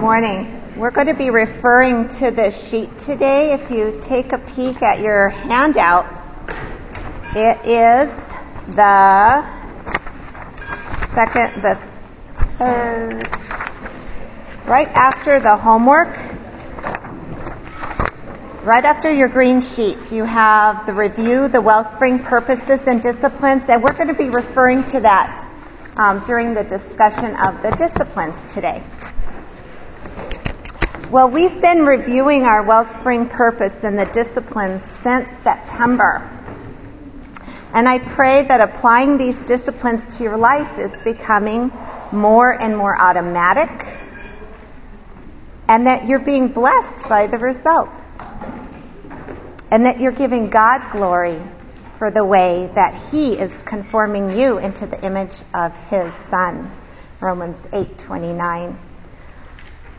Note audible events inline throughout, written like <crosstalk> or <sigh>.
morning. We're going to be referring to the sheet today. If you take a peek at your handouts, it is the second, the third, right after the homework, right after your green sheet, you have the review, the wellspring purposes and disciplines, and we're going to be referring to that um, during the discussion of the disciplines today. Well, we've been reviewing our Wellspring purpose and the disciplines since September. And I pray that applying these disciplines to your life is becoming more and more automatic and that you're being blessed by the results. And that you're giving God glory for the way that He is conforming you into the image of His Son. Romans 8:29.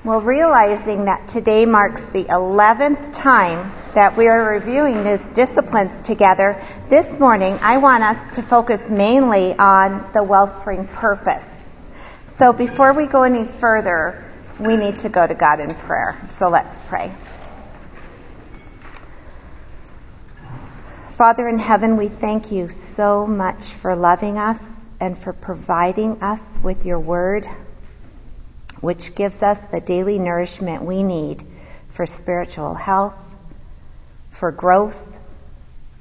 Well, realizing that today marks the 11th time that we are reviewing these disciplines together, this morning I want us to focus mainly on the wellspring purpose. So before we go any further, we need to go to God in prayer. So let's pray. Father in heaven, we thank you so much for loving us and for providing us with your word which gives us the daily nourishment we need for spiritual health, for growth,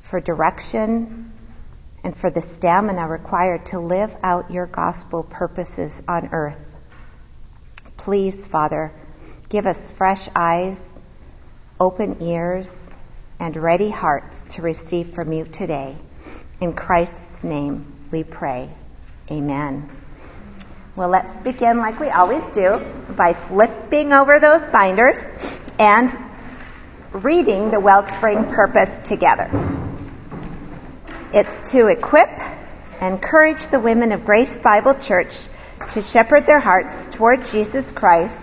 for direction, and for the stamina required to live out your gospel purposes on earth. Please, Father, give us fresh eyes, open ears, and ready hearts to receive from you today. In Christ's name we pray. Amen. Well, let's begin like we always do by flipping over those binders and reading the Wellspring Purpose together. It's to equip, and encourage the women of Grace Bible Church to shepherd their hearts toward Jesus Christ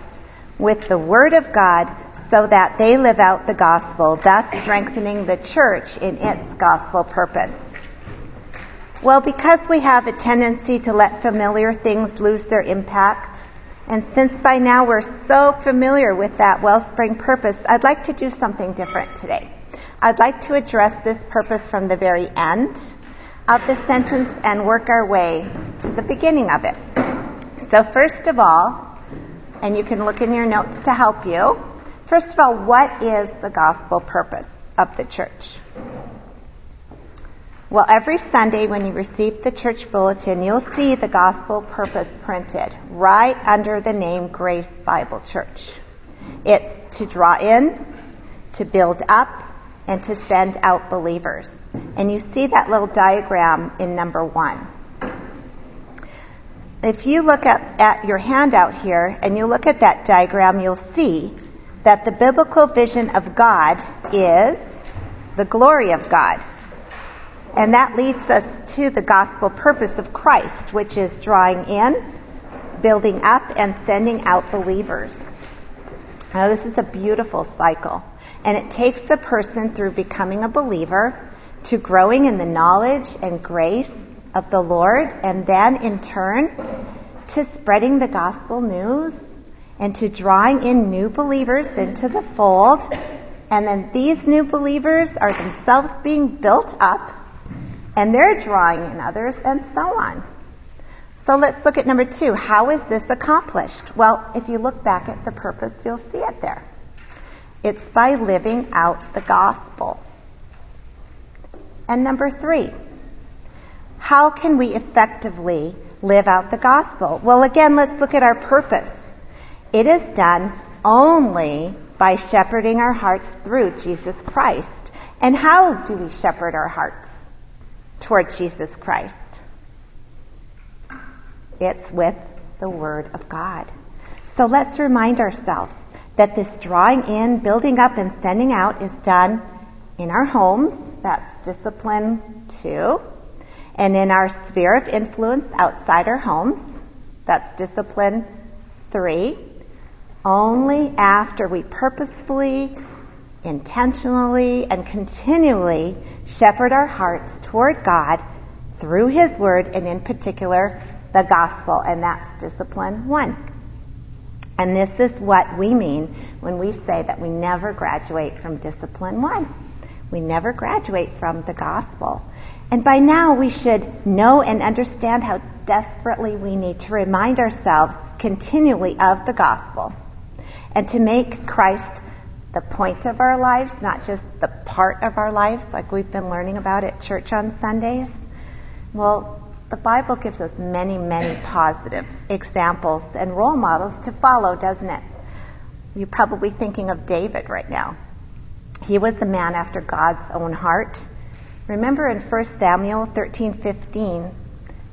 with the Word of God so that they live out the gospel, thus strengthening the church in its gospel purpose. Well, because we have a tendency to let familiar things lose their impact, and since by now we're so familiar with that wellspring purpose, I'd like to do something different today. I'd like to address this purpose from the very end of the sentence and work our way to the beginning of it. So first of all, and you can look in your notes to help you, first of all, what is the gospel purpose of the church? Well, every Sunday when you receive the church bulletin, you'll see the gospel purpose printed right under the name Grace Bible Church. It's to draw in, to build up, and to send out believers. And you see that little diagram in number one. If you look at, at your handout here and you look at that diagram, you'll see that the biblical vision of God is the glory of God. And that leads us to the gospel purpose of Christ, which is drawing in, building up, and sending out believers. Now, this is a beautiful cycle. And it takes the person through becoming a believer to growing in the knowledge and grace of the Lord, and then in turn to spreading the gospel news and to drawing in new believers into the fold. And then these new believers are themselves being built up and they're drawing in others, and so on. So let's look at number two. How is this accomplished? Well, if you look back at the purpose, you'll see it there. It's by living out the gospel. And number three, how can we effectively live out the gospel? Well, again, let's look at our purpose. It is done only by shepherding our hearts through Jesus Christ. And how do we shepherd our hearts? Toward Jesus Christ. It's with the Word of God. So let's remind ourselves that this drawing in, building up, and sending out is done in our homes. That's discipline two. And in our sphere of influence outside our homes. That's discipline three. Only after we purposefully, intentionally, and continually shepherd our hearts toward God through His Word, and in particular, the gospel, and that's discipline one. And this is what we mean when we say that we never graduate from discipline one. We never graduate from the gospel. And by now we should know and understand how desperately we need to remind ourselves continually of the gospel and to make Christ the point of our lives, not just the part of our lives like we've been learning about at church on Sundays. Well, the Bible gives us many, many positive examples and role models to follow, doesn't it? You're probably thinking of David right now. He was a man after God's own heart. Remember in 1 Samuel 13:15,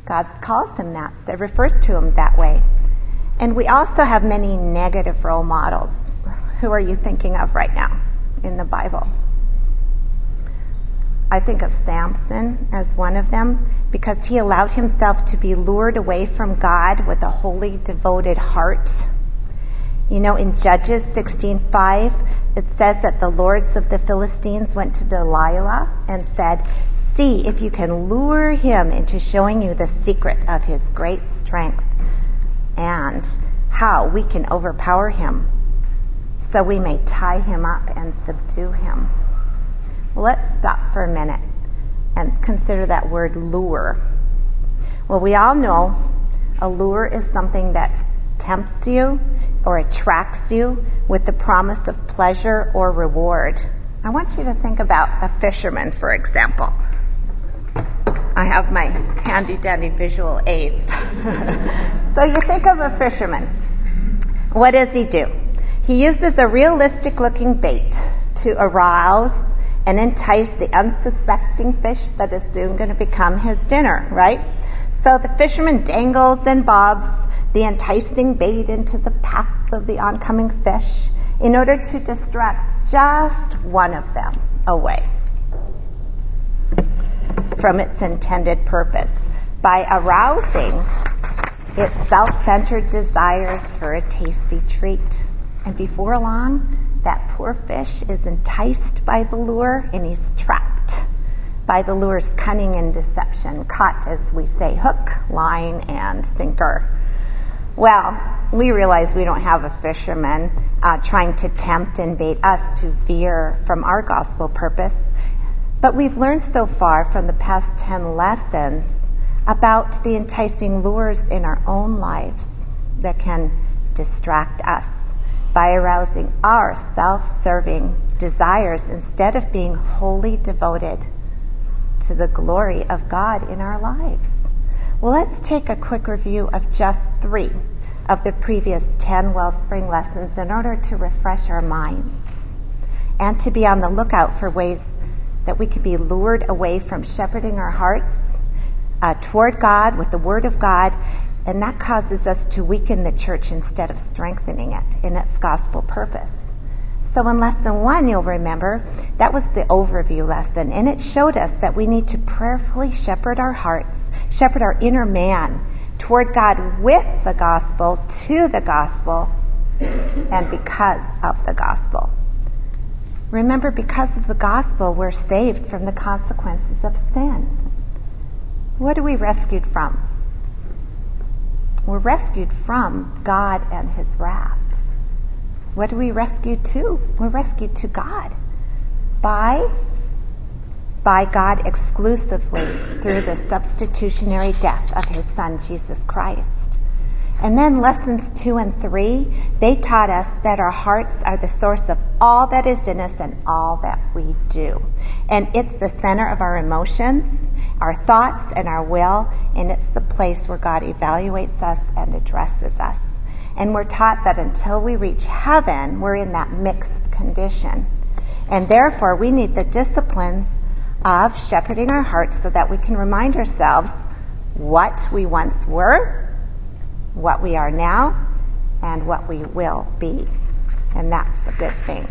God calls him that, so refers to him that way. And we also have many negative role models. Who are you thinking of right now in the Bible? I think of Samson as one of them because he allowed himself to be lured away from God with a wholly devoted heart. You know, in Judges 16:5, it says that the lords of the Philistines went to Delilah and said, "See if you can lure him into showing you the secret of his great strength and how we can overpower him so we may tie him up and subdue him." Let's stop for a minute and consider that word lure. Well, we all know a lure is something that tempts you or attracts you with the promise of pleasure or reward. I want you to think about a fisherman, for example. I have my handy dandy visual aids. <laughs> so you think of a fisherman. What does he do? He uses a realistic looking bait to arouse and entice the unsuspecting fish that is soon going to become his dinner, right? So the fisherman dangles and bobs the enticing bait into the path of the oncoming fish in order to distract just one of them away from its intended purpose by arousing its self-centered desires for a tasty treat. And before long, that poor fish is enticed by the lure and he's trapped by the lure's cunning and deception, caught, as we say, hook, line, and sinker. Well, we realize we don't have a fisherman uh, trying to tempt and bait us to veer from our gospel purpose, but we've learned so far from the past 10 lessons about the enticing lures in our own lives that can distract us by arousing our self-serving desires instead of being wholly devoted to the glory of God in our lives. Well, let's take a quick review of just three of the previous 10 Wellspring lessons in order to refresh our minds and to be on the lookout for ways that we could be lured away from shepherding our hearts uh, toward God with the Word of God and that causes us to weaken the church instead of strengthening it in its gospel purpose. So in lesson one, you'll remember, that was the overview lesson, and it showed us that we need to prayerfully shepherd our hearts, shepherd our inner man toward God with the gospel, to the gospel, and because of the gospel. Remember, because of the gospel, we're saved from the consequences of sin. What are we rescued from? We're rescued from God and His wrath. What are we rescued to? We're rescued to God. By, by God exclusively through the substitutionary death of His Son, Jesus Christ. And then lessons two and three, they taught us that our hearts are the source of all that is in us and all that we do. And it's the center of our emotions our thoughts and our will, and it's the place where God evaluates us and addresses us. And we're taught that until we reach heaven, we're in that mixed condition. And therefore, we need the disciplines of shepherding our hearts so that we can remind ourselves what we once were, what we are now, and what we will be. And that's a good thing.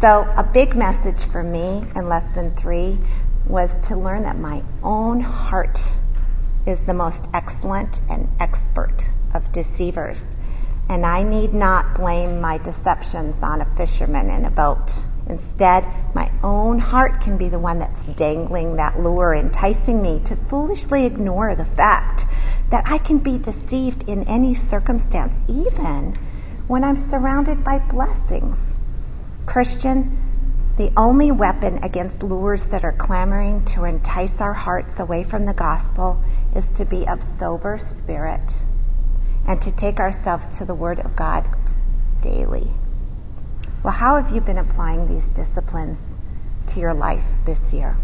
So, a big message for me in lesson three was to learn that my own heart is the most excellent and expert of deceivers. And I need not blame my deceptions on a fisherman in a boat. Instead, my own heart can be the one that's dangling that lure, enticing me to foolishly ignore the fact that I can be deceived in any circumstance, even when I'm surrounded by blessings? Christian, the only weapon against lures that are clamoring to entice our hearts away from the gospel is to be of sober spirit and to take ourselves to the Word of God daily. Well, how have you been applying these disciplines to your life this year?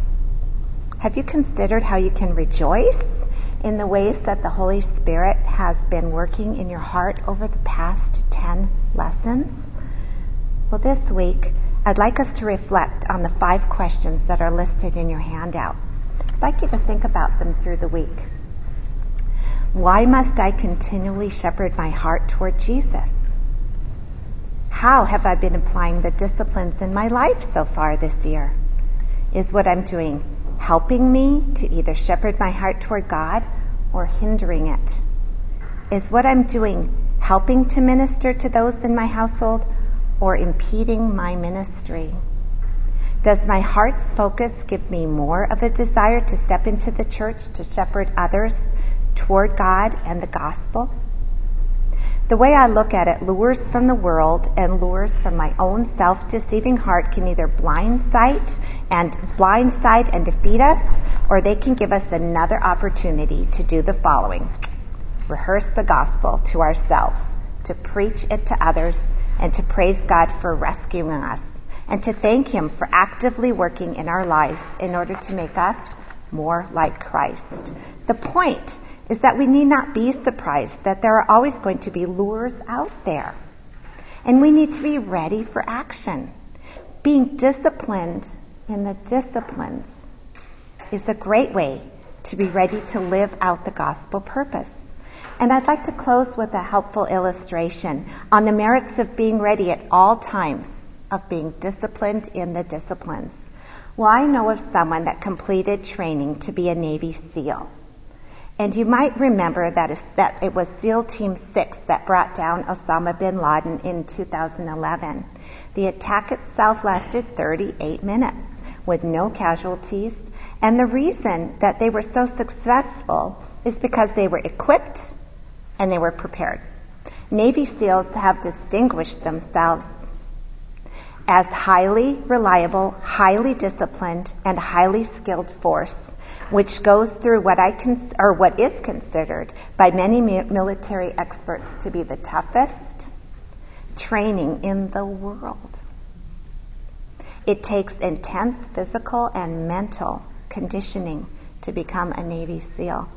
Have you considered how you can rejoice in the ways that the Holy Spirit has been working in your heart over the past 10 lessons? Well, this week, I'd like us to reflect on the five questions that are listed in your handout. I'd like you to think about them through the week. Why must I continually shepherd my heart toward Jesus? How have I been applying the disciplines in my life so far this year? Is what I'm doing helping me to either shepherd my heart toward God or hindering it? Is what I'm doing helping to minister to those in my household or impeding my ministry? Does my heart's focus give me more of a desire to step into the church to shepherd others toward God and the gospel? The way I look at it, lures from the world and lures from my own self-deceiving heart can either blindside and blindside and defeat us, or they can give us another opportunity to do the following. Rehearse the gospel to ourselves, to preach it to others, and to praise God for rescuing us, and to thank Him for actively working in our lives in order to make us more like Christ. The point is that we need not be surprised that there are always going to be lures out there. And we need to be ready for action. Being disciplined in the disciplines is a great way to be ready to live out the gospel purpose. And I'd like to close with a helpful illustration on the merits of being ready at all times, of being disciplined in the disciplines. Well, I know of someone that completed training to be a Navy SEAL. And you might remember that, it was SEAL Team 6 that brought down Osama bin Laden in 2011. The attack itself lasted 38 minutes with no casualties. And the reason that they were so successful is because they were equipped and they were prepared. Navy SEALs have distinguished themselves as highly reliable, highly disciplined, and highly skilled force which goes through what I cons- or what is considered by many mi- military experts to be the toughest training in the world. It takes intense physical and mental conditioning to become a Navy SEAL.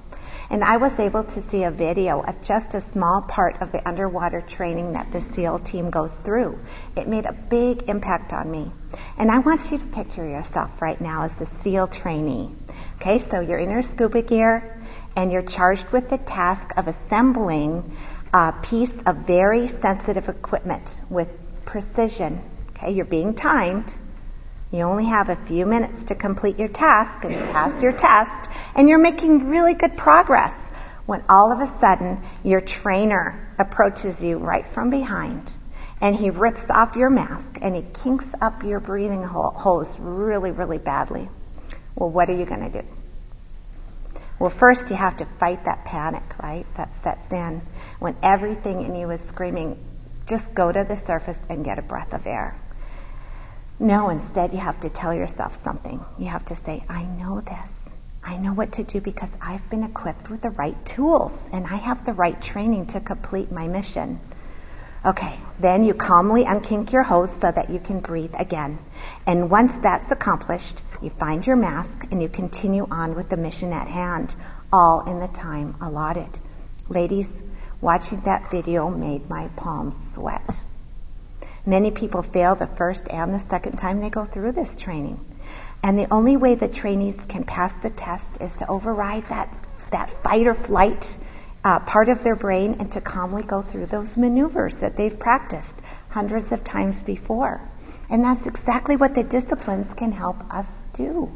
And I was able to see a video of just a small part of the underwater training that the SEAL team goes through. It made a big impact on me. And I want you to picture yourself right now as a SEAL trainee. Okay, so you're in your scuba gear and you're charged with the task of assembling a piece of very sensitive equipment with precision. Okay, you're being timed. You only have a few minutes to complete your task and pass your test and you're making really good progress when all of a sudden your trainer approaches you right from behind and he rips off your mask and he kinks up your breathing hose really, really badly. Well, what are you going to do? Well, first you have to fight that panic, right? That sets in when everything in you is screaming, just go to the surface and get a breath of air. No, instead you have to tell yourself something. You have to say, I know this. I know what to do because I've been equipped with the right tools and I have the right training to complete my mission. Okay, then you calmly unkink your hose so that you can breathe again. And once that's accomplished, you find your mask and you continue on with the mission at hand, all in the time allotted. Ladies, watching that video made my palms sweat. Many people fail the first and the second time they go through this training. And the only way the trainees can pass the test is to override that, that fight or flight uh, part of their brain and to calmly go through those maneuvers that they've practiced hundreds of times before. And that's exactly what the disciplines can help us do.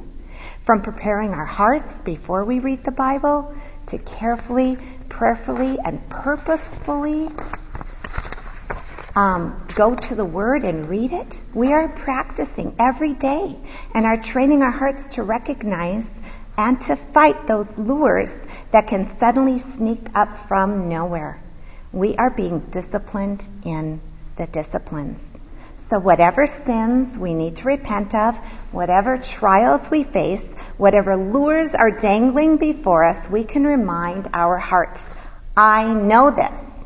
From preparing our hearts before we read the Bible to carefully, prayerfully, and purposefully um, go to the Word and read it. We are practicing every day and are training our hearts to recognize and to fight those lures that can suddenly sneak up from nowhere. We are being disciplined in the disciplines. So whatever sins we need to repent of, whatever trials we face, whatever lures are dangling before us, we can remind our hearts, I know this.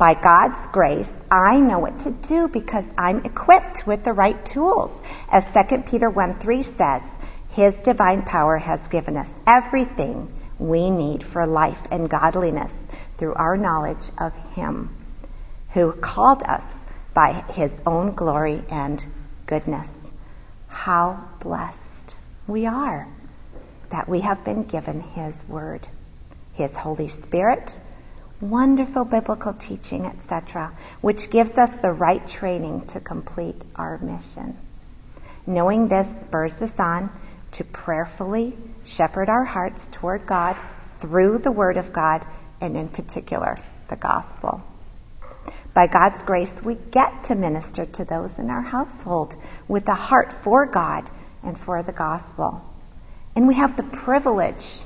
By God's grace, I know what to do because I'm equipped with the right tools. As 2 Peter 1 3 says, His divine power has given us everything we need for life and godliness through our knowledge of Him who called us by his own glory and goodness. How blessed we are that we have been given his word, his Holy Spirit, wonderful biblical teaching, etc., which gives us the right training to complete our mission. Knowing this spurs us on to prayerfully shepherd our hearts toward God through the Word of God and in particular the gospel. By God's grace, we get to minister to those in our household with a heart for God and for the gospel. And we have the privilege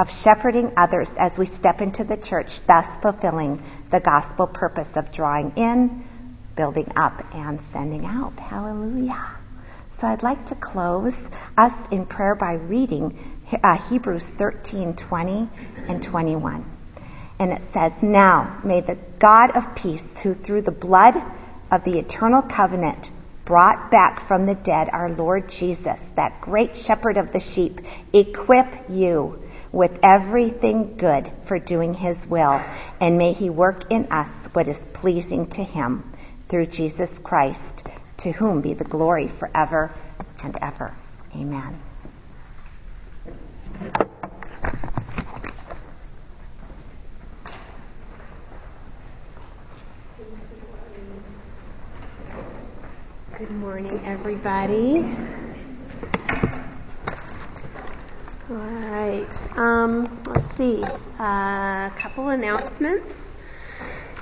of shepherding others as we step into the church, thus fulfilling the gospel purpose of drawing in, building up, and sending out. Hallelujah. So I'd like to close us in prayer by reading uh, Hebrews 13, 20 and 21. And it says, Now may the God of peace, who through the blood of the eternal covenant brought back from the dead our Lord Jesus, that great shepherd of the sheep, equip you with everything good for doing his will, and may he work in us what is pleasing to him through Jesus Christ, to whom be the glory forever and ever. Amen. Good morning, everybody. All right. Um, let's see. A uh, couple announcements.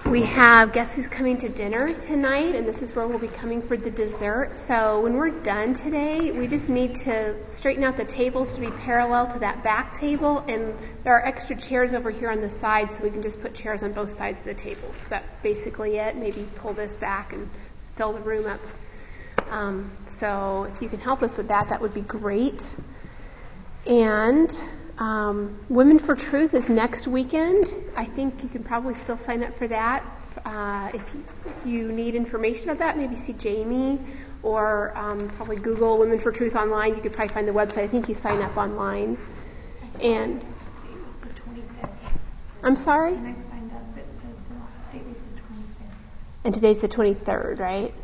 We have guess who's coming to dinner tonight, and this is where we'll be coming for the dessert. So when we're done today, we just need to straighten out the tables to be parallel to that back table, and there are extra chairs over here on the side, so we can just put chairs on both sides of the table. So that's basically it. Maybe pull this back and fill the room up um, so if you can help us with that, that would be great. And um, Women for Truth is next weekend. I think you can probably still sign up for that. Uh, if, you, if, you, need information about that, maybe see Jamie or um, probably Google Women for Truth online. You could probably find the website. I think you sign up online. And I'm sorry. And I signed up. It said the last date was the 25th. And today's the 23rd, right?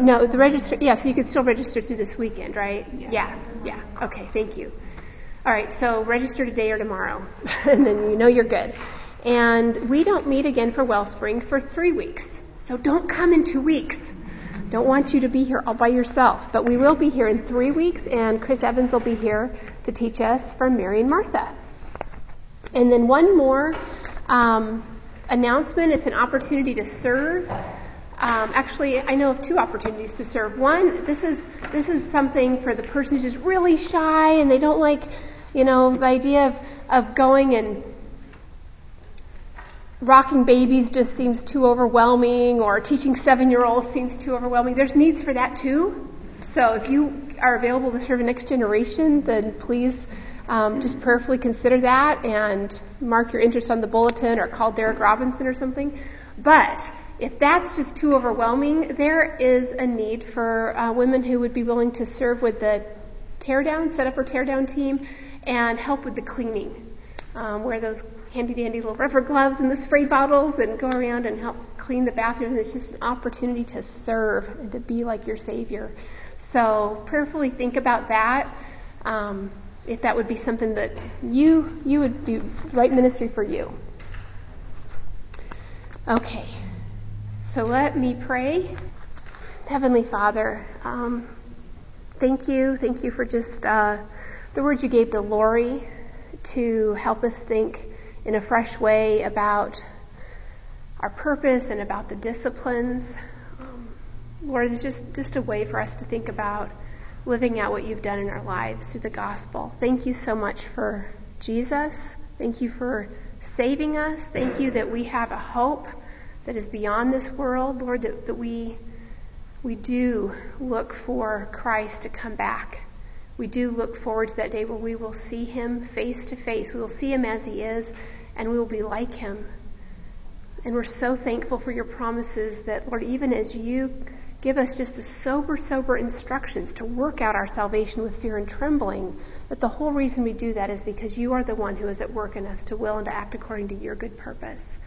No, the register, yeah, so you could still register through this weekend, right? Yeah. Yeah, yeah. Okay, thank you. All right, so register today or tomorrow, <laughs> and then you know you're good. And we don't meet again for Wellspring for three weeks. So don't come in two weeks. Don't want you to be here all by yourself. But we will be here in three weeks, and Chris Evans will be here to teach us from Mary and Martha. And then one more um, announcement. It's an opportunity to serve. Um, actually, I know of two opportunities to serve. One, this is this is something for the person who's just really shy and they don't like, you know, the idea of of going and rocking babies just seems too overwhelming, or teaching seven-year-olds seems too overwhelming. There's needs for that too. So if you are available to serve a next generation, then please um, just prayerfully consider that and mark your interest on the bulletin or call Derek Robinson or something. But if that's just too overwhelming, there is a need for uh, women who would be willing to serve with the teardown, set up or teardown team, and help with the cleaning. Um, wear those handy dandy little rubber gloves and the spray bottles and go around and help clean the bathroom. It's just an opportunity to serve and to be like your Savior. So prayerfully think about that. Um, if that would be something that you you would be right ministry for you. Okay. So let me pray. Heavenly Father, um, thank you. Thank you for just uh, the words you gave to Lori to help us think in a fresh way about our purpose and about the disciplines. Um, Lord, it's just, just a way for us to think about living out what you've done in our lives through the gospel. Thank you so much for Jesus. Thank you for saving us. Thank you that we have a hope that is beyond this world, Lord, that, that we, we do look for Christ to come back. We do look forward to that day where we will see him face to face. We will see him as he is, and we will be like him. And we're so thankful for your promises that, Lord, even as you give us just the sober, sober instructions to work out our salvation with fear and trembling, that the whole reason we do that is because you are the one who is at work in us to will and to act according to your good purpose.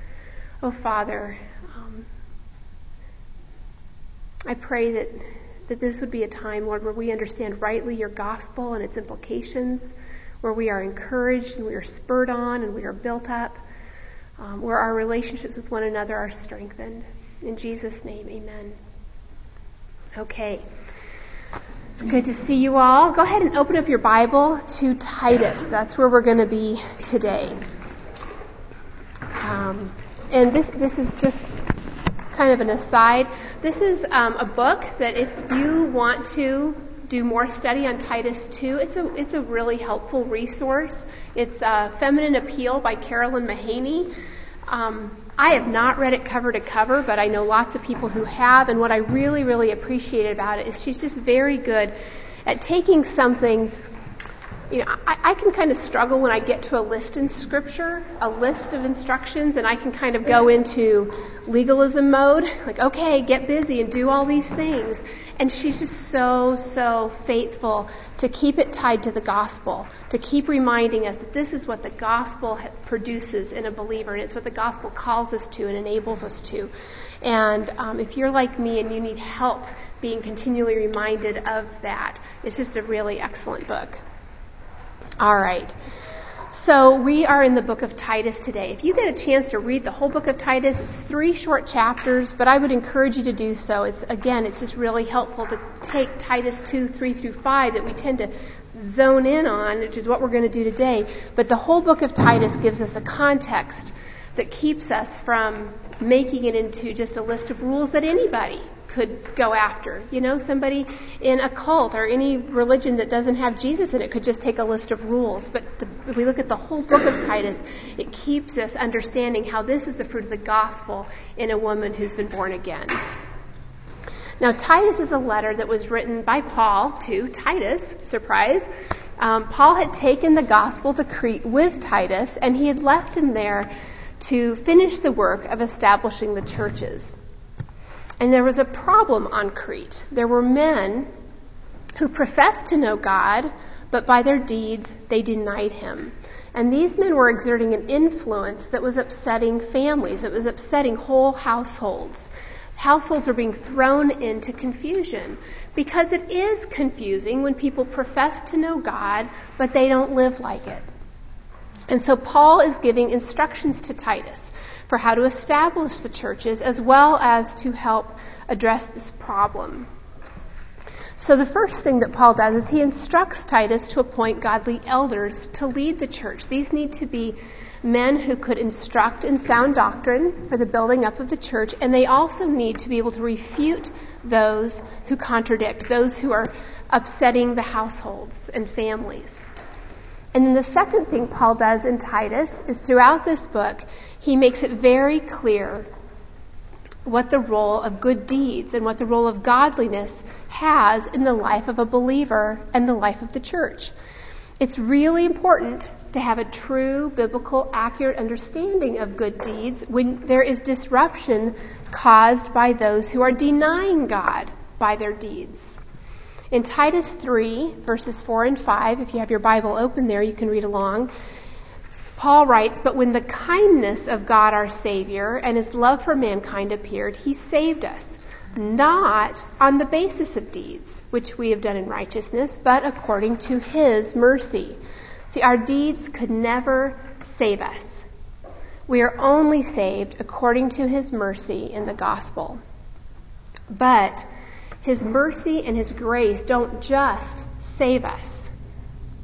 Oh, Father, um, I pray that, that this would be a time, Lord, where we understand rightly your gospel and its implications, where we are encouraged and we are spurred on and we are built up, um, where our relationships with one another are strengthened. In Jesus' name, amen. Okay. It's good to see you all. Go ahead and open up your Bible to Titus. That's where we're going to be today. Um, and this this is just kind of an aside. This is um, a book that if you want to do more study on Titus 2, it's a it's a really helpful resource. It's uh, Feminine Appeal by Carolyn Mahaney. Um, I have not read it cover to cover, but I know lots of people who have, and what I really, really appreciate about it is she's just very good at taking something you know, I, I, can kind of struggle when I get to a list in Scripture, a list of instructions, and I can kind of go into legalism mode, like, okay, get busy and do all these things. And she's just so, so faithful to keep it tied to the gospel, to keep reminding us that this is what the gospel produces in a believer, and it's what the gospel calls us to and enables us to. And um, if you're like me and you need help being continually reminded of that, it's just a really excellent book. All right. So we are in the book of Titus today. If you get a chance to read the whole book of Titus, it's three short chapters, but I would encourage you to do so. It's again, it's just really helpful to take Titus 2, 3 through 5 that we tend to zone in on, which is what we're going to do today. But the whole book of Titus gives us a context that keeps us from making it into just a list of rules that anybody could go after. You know, somebody in a cult or any religion that doesn't have Jesus in it could just take a list of rules. But the, if we look at the whole book of Titus, it keeps us understanding how this is the fruit of the gospel in a woman who's been born again. Now, Titus is a letter that was written by Paul to Titus. Surprise. Um, Paul had taken the gospel to Crete with Titus, and he had left him there to finish the work of establishing the churches. And there was a problem on Crete. There were men who professed to know God, but by their deeds they denied him. And these men were exerting an influence that was upsetting families, it was upsetting whole households. Households are being thrown into confusion because it is confusing when people profess to know God, but they don't live like it. And so Paul is giving instructions to Titus for how to establish the churches as well as to help address this problem. So the first thing that Paul does is he instructs Titus to appoint godly elders to lead the church. These need to be men who could instruct in sound doctrine for the building up of the church, and they also need to be able to refute those who contradict, those who are upsetting the households and families. And then the second thing Paul does in Titus is throughout this book, he makes it very clear what the role of good deeds and what the role of godliness has in the life of a believer and the life of the church. It's really important to have a true, biblical, accurate understanding of good deeds when there is disruption caused by those who are denying God by their deeds. In Titus 3, verses 4 and 5, if you have your Bible open there, you can read along. Paul writes, But when the kindness of God our Savior and his love for mankind appeared, he saved us, not on the basis of deeds, which we have done in righteousness, but according to his mercy. See, our deeds could never save us. We are only saved according to his mercy in the gospel. But his mercy and his grace don't just save us.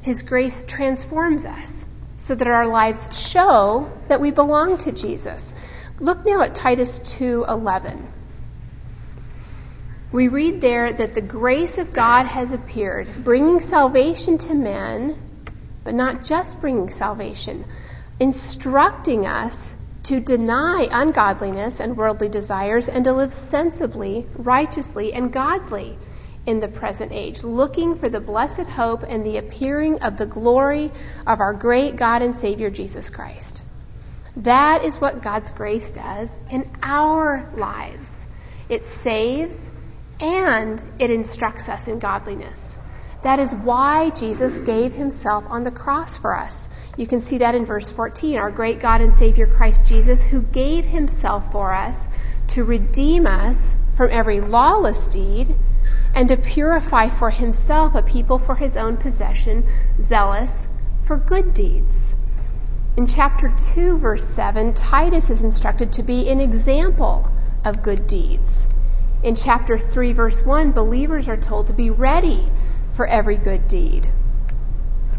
His grace transforms us so that our lives show that we belong to Jesus. Look now at Titus 2:11. We read there that the grace of God has appeared, bringing salvation to men but not just bringing salvation, instructing us to deny ungodliness and worldly desires and to live sensibly, righteously, and godly in the present age, looking for the blessed hope and the appearing of the glory of our great God and Savior Jesus Christ. That is what God's grace does in our lives. It saves and it instructs us in godliness. That is why Jesus gave himself on the cross for us. You can see that in verse 14. Our great God and Savior Christ Jesus, who gave himself for us to redeem us from every lawless deed and to purify for himself a people for his own possession, zealous for good deeds. In chapter 2, verse 7, Titus is instructed to be an example of good deeds. In chapter 3, verse 1, believers are told to be ready for every good deed.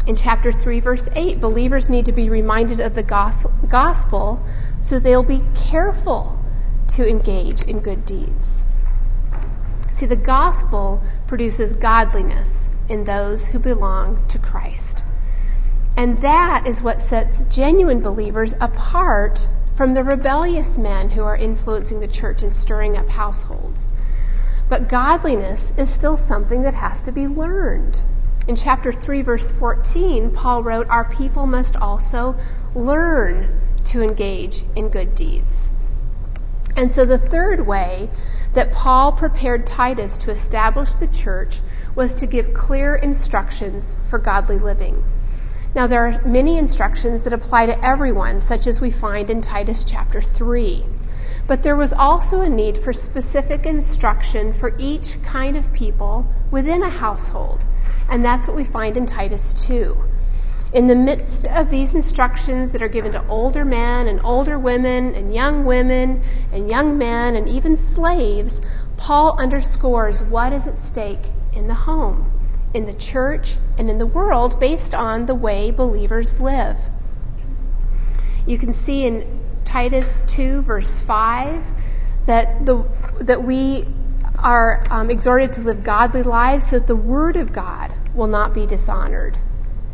In chapter 3, verse 8, believers need to be reminded of the gospel so they'll be careful to engage in good deeds. See, the gospel produces godliness in those who belong to Christ. And that is what sets genuine believers apart from the rebellious men who are influencing the church and stirring up households. But godliness is still something that has to be learned. In chapter 3, verse 14, Paul wrote, Our people must also learn to engage in good deeds. And so the third way that Paul prepared Titus to establish the church was to give clear instructions for godly living. Now, there are many instructions that apply to everyone, such as we find in Titus chapter 3. But there was also a need for specific instruction for each kind of people within a household. And that's what we find in Titus 2. In the midst of these instructions that are given to older men and older women and young women and young men and even slaves, Paul underscores what is at stake in the home, in the church, and in the world based on the way believers live. You can see in Titus 2, verse 5, that, the, that we are um, exhorted to live godly lives so that the Word of God will not be dishonored.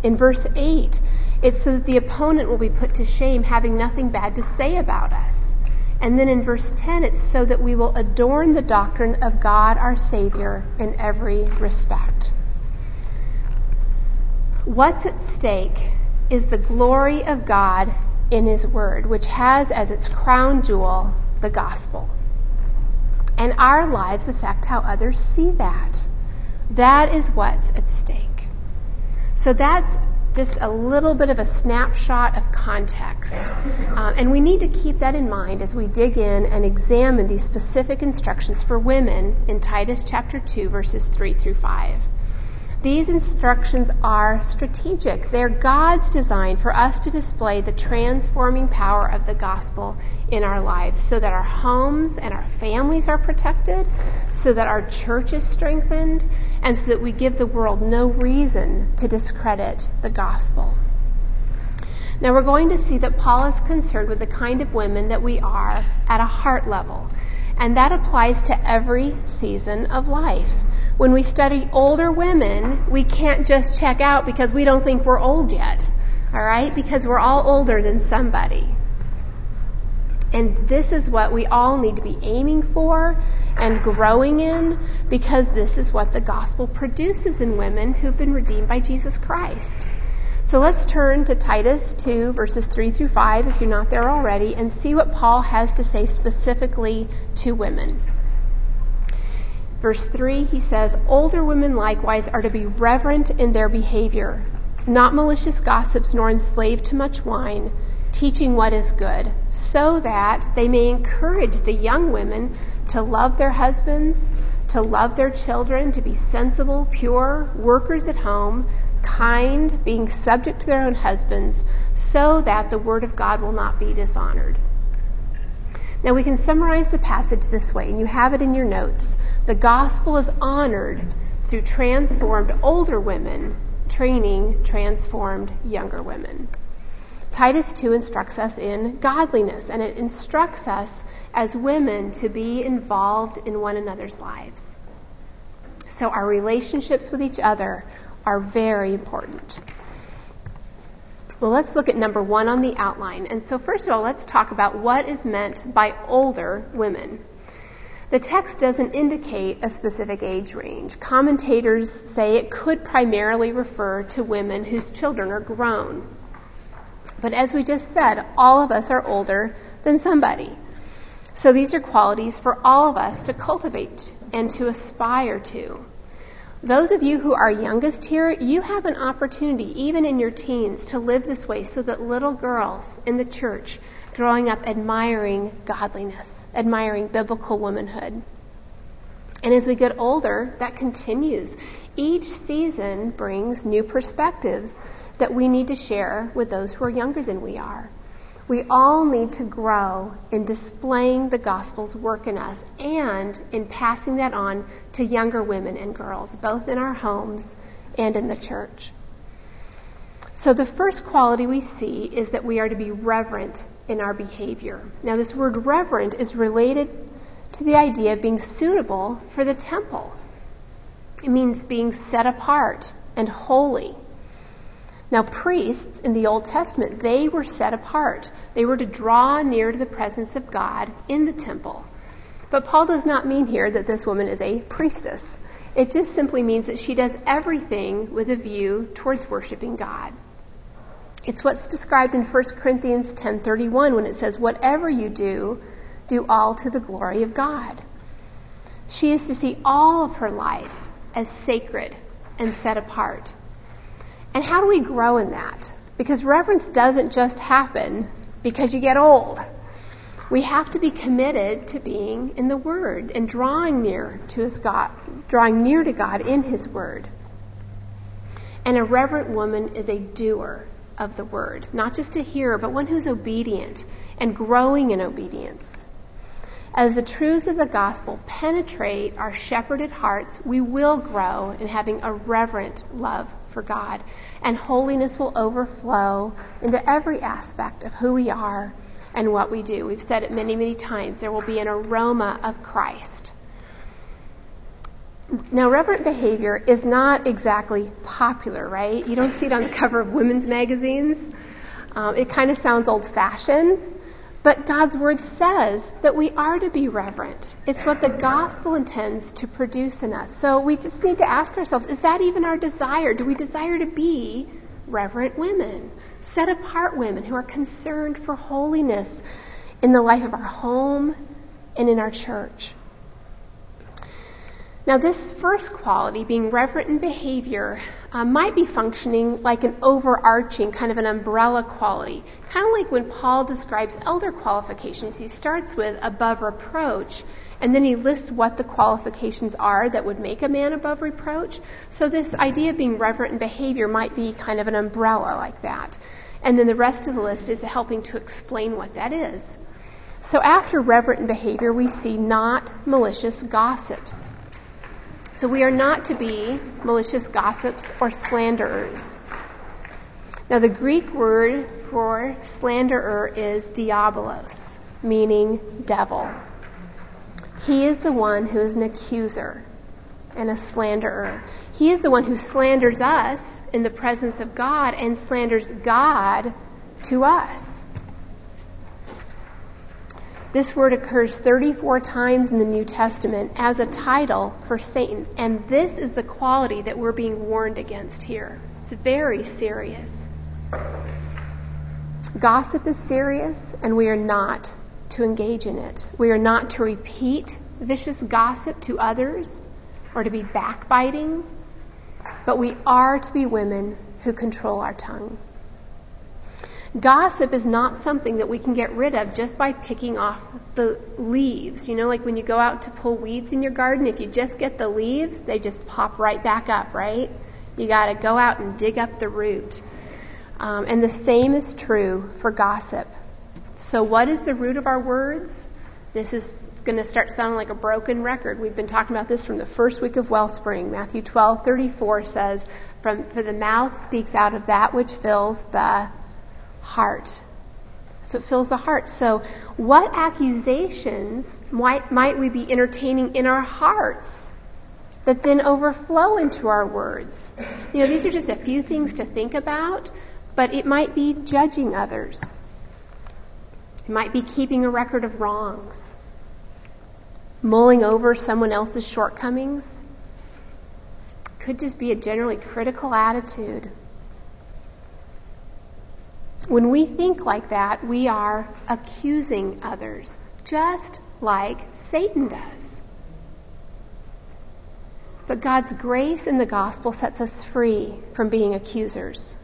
In verse 8, it's so that the opponent will be put to shame, having nothing bad to say about us. And then in verse 10, it's so that we will adorn the doctrine of God our Savior in every respect. What's at stake is the glory of God in His Word, which has as its crown jewel the gospel. And our lives affect how others see that. That is what's at stake. So that's just a little bit of a snapshot of context. Um, and we need to keep that in mind as we dig in and examine these specific instructions for women in Titus chapter 2, verses 3 through 5. These instructions are strategic. They're God's design for us to display the transforming power of the gospel in our lives so that our homes and our families are protected, so that our church is strengthened, and so that we give the world no reason to discredit the gospel. Now we're going to see that Paul is concerned with the kind of women that we are at a heart level. And that applies to every season of life. When we study older women, we can't just check out because we don't think we're old yet. Alright? Because we're all older than somebody. And this is what we all need to be aiming for and growing in because this is what the gospel produces in women who've been redeemed by Jesus Christ. So let's turn to Titus 2 verses 3 through 5 if you're not there already and see what Paul has to say specifically to women. Verse 3, he says, Older women likewise are to be reverent in their behavior, not malicious gossips nor enslaved to much wine, teaching what is good, so that they may encourage the young women to love their husbands, to love their children, to be sensible, pure, workers at home, kind, being subject to their own husbands, so that the word of God will not be dishonored. Now we can summarize the passage this way, and you have it in your notes. The gospel is honored through transformed older women training transformed younger women. Titus 2 instructs us in godliness, and it instructs us as women to be involved in one another's lives. So our relationships with each other are very important. Well, let's look at number one on the outline. And so, first of all, let's talk about what is meant by older women. The text doesn't indicate a specific age range. Commentators say it could primarily refer to women whose children are grown. But as we just said, all of us are older than somebody. So these are qualities for all of us to cultivate and to aspire to. Those of you who are youngest here, you have an opportunity, even in your teens, to live this way so that little girls in the church growing up admiring godliness, admiring biblical womanhood. And as we get older, that continues. Each season brings new perspectives that we need to share with those who are younger than we are. We all need to grow in displaying the gospel's work in us and in passing that on to younger women and girls, both in our homes and in the church. So the first quality we see is that we are to be reverent in our behavior. Now this word reverent is related to the idea of being suitable for the temple. It means being set apart and holy. Now, priests in the Old Testament, they were set apart. They were to draw near to the presence of God in the temple. But Paul does not mean here that this woman is a priestess. It just simply means that she does everything with a view towards worshiping God. It's what's described in 1 Corinthians 10:31 when it says whatever you do, do all to the glory of God. She is to see all of her life as sacred and set apart. And how do we grow in that? Because reverence doesn't just happen because you get old. We have to be committed to being in the Word and drawing near to His God, drawing near to God in His Word. And a reverent woman is a doer of the Word, not just a hearer, but one who's obedient and growing in obedience. As the truths of the gospel penetrate our shepherded hearts, we will grow in having a reverent love for God. And holiness will overflow into every aspect of who we are and what we do. We've said it many, many times. There will be an aroma of Christ. Now, reverent behavior is not exactly popular, right? You don't see it on the cover of women's magazines. Um, it kind of sounds old fashioned. But God's word says that we are to be reverent. It's what the gospel intends to produce in us. So we just need to ask ourselves, is that even our desire? Do we desire to be reverent women? Set apart women who are concerned for holiness in the life of our home and in our church. Now, this first quality, being reverent in behavior, uh, might be functioning like an overarching kind of an umbrella quality. Kind of like when Paul describes elder qualifications, he starts with above reproach, and then he lists what the qualifications are that would make a man above reproach. So this idea of being reverent in behavior might be kind of an umbrella like that. And then the rest of the list is helping to explain what that is. So after reverent in behavior, we see not malicious gossips. So we are not to be malicious gossips or slanderers. Now, the Greek word for slanderer is diabolos, meaning devil. He is the one who is an accuser and a slanderer. He is the one who slanders us in the presence of God and slanders God to us. This word occurs 34 times in the New Testament as a title for Satan, and this is the quality that we're being warned against here. It's very serious. Gossip is serious, and we are not to engage in it. We are not to repeat vicious gossip to others or to be backbiting, but we are to be women who control our tongue. Gossip is not something that we can get rid of just by picking off the leaves. You know, like when you go out to pull weeds in your garden, if you just get the leaves, they just pop right back up, right? You gotta go out and dig up the root. Um, and the same is true for gossip. So, what is the root of our words? This is going to start sounding like a broken record. We've been talking about this from the first week of Wellspring. Matthew 12:34 says, "From for the mouth speaks out of that which fills the heart." So it fills the heart. So, what accusations might, might we be entertaining in our hearts that then overflow into our words? You know, these are just a few things to think about, but it might be judging others. It might be keeping a record of wrongs, mulling over someone else's shortcomings. Could just be a generally critical attitude. When we think like that, we are accusing others, just like Satan does. But God's grace in the gospel sets us free from being accusers.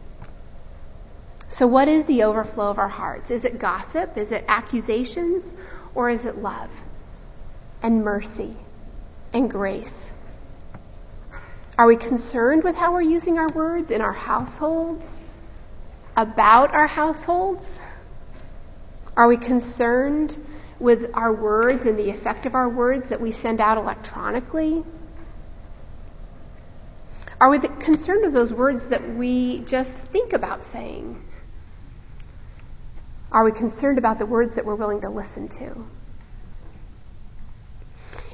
So, what is the overflow of our hearts? Is it gossip? Is it accusations? Or is it love and mercy and grace? Are we concerned with how we're using our words in our households? About our households? Are we concerned with our words and the effect of our words that we send out electronically? Are we concerned with those words that we just think about saying? Are we concerned about the words that we're willing to listen to?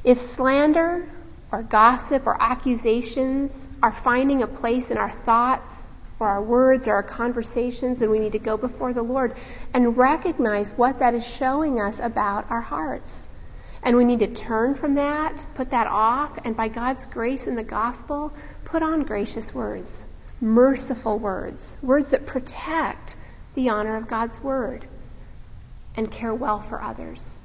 If slander or gossip or accusations are finding a place in our thoughts or our words or our conversations, then we need to go before the Lord and recognize what that is showing us about our hearts. And we need to turn from that, put that off, and by God's grace in the gospel, put on gracious words, merciful words, words that protect the honor of God's word and care well for others.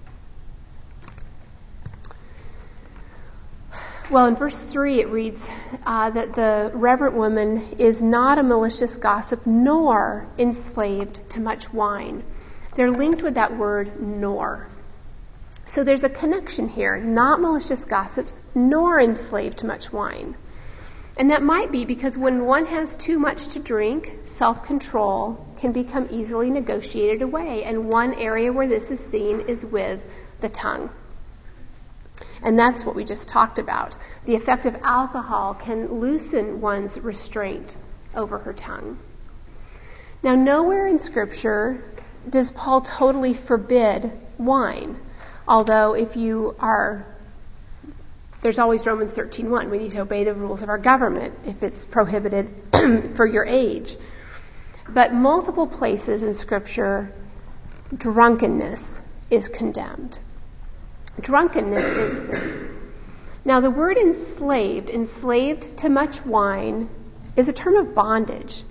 Well, in verse 3, it reads uh, that the reverent woman is not a malicious gossip nor enslaved to much wine. They're linked with that word nor. So there's a connection here. Not malicious gossips nor enslaved to much wine. And that might be because when one has too much to drink, self control can become easily negotiated away. And one area where this is seen is with the tongue. And that's what we just talked about. The effect of alcohol can loosen one's restraint over her tongue. Now, nowhere in Scripture does Paul totally forbid wine. Although, if you are there's always Romans 13:1. We need to obey the rules of our government if it's prohibited <clears throat> for your age. But multiple places in Scripture, drunkenness is condemned. Drunkenness is sin. Now, the word enslaved, enslaved to much wine, is a term of bondage.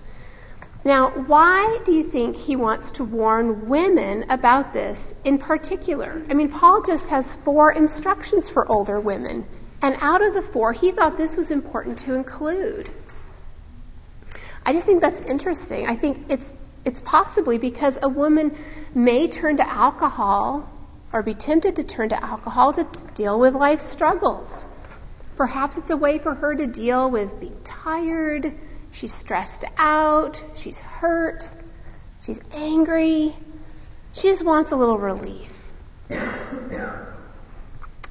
Now, why do you think he wants to warn women about this in particular? I mean, Paul just has four instructions for older women and out of the four, he thought this was important to include. I just think that's interesting. I think it's it's possibly because a woman may turn to alcohol or be tempted to turn to alcohol to deal with life's struggles. Perhaps it's a way for her to deal with being tired, she's stressed out, she's hurt, she's angry. She just wants a little relief.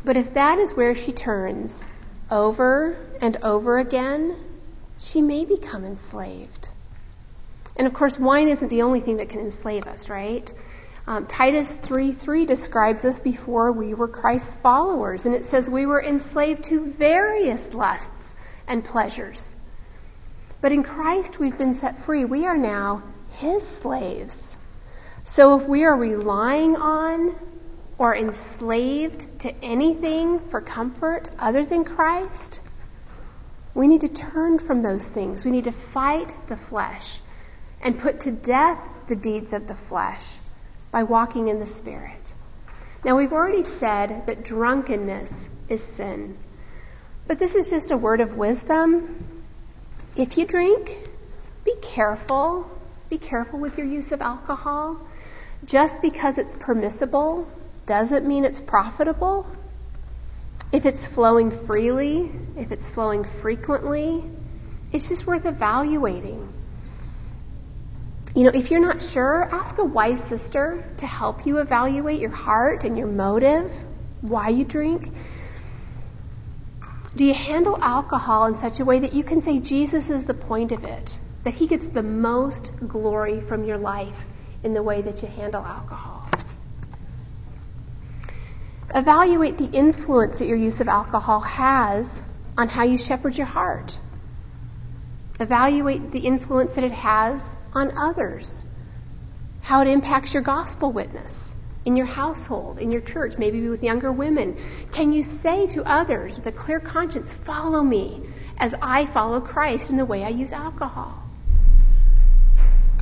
But if that is where she turns over and over again, she may become enslaved. And of course, wine isn't the only thing that can enslave us, right? Um, Titus 3:3 describes us before we were Christ's followers, and it says we were enslaved to various lusts and pleasures. But in Christ, we've been set free. We are now His slaves. So if we are relying on or enslaved to anything for comfort other than Christ, we need to turn from those things. We need to fight the flesh and put to death the deeds of the flesh by walking in the Spirit. Now, we've already said that drunkenness is sin. But this is just a word of wisdom. If you drink, be careful. Be careful with your use of alcohol. Just because it's permissible doesn't mean it's profitable. If it's flowing freely, if it's flowing frequently, it's just worth evaluating. You know, if you're not sure, ask a wise sister to help you evaluate your heart and your motive, why you drink. Do you handle alcohol in such a way that you can say Jesus is the point of it, that he gets the most glory from your life in the way that you handle alcohol? Evaluate the influence that your use of alcohol has on how you shepherd your heart. Evaluate the influence that it has on others, how it impacts your gospel witness in your household, in your church, maybe with younger women. Can you say to others with a clear conscience, follow me as I follow Christ in the way I use alcohol?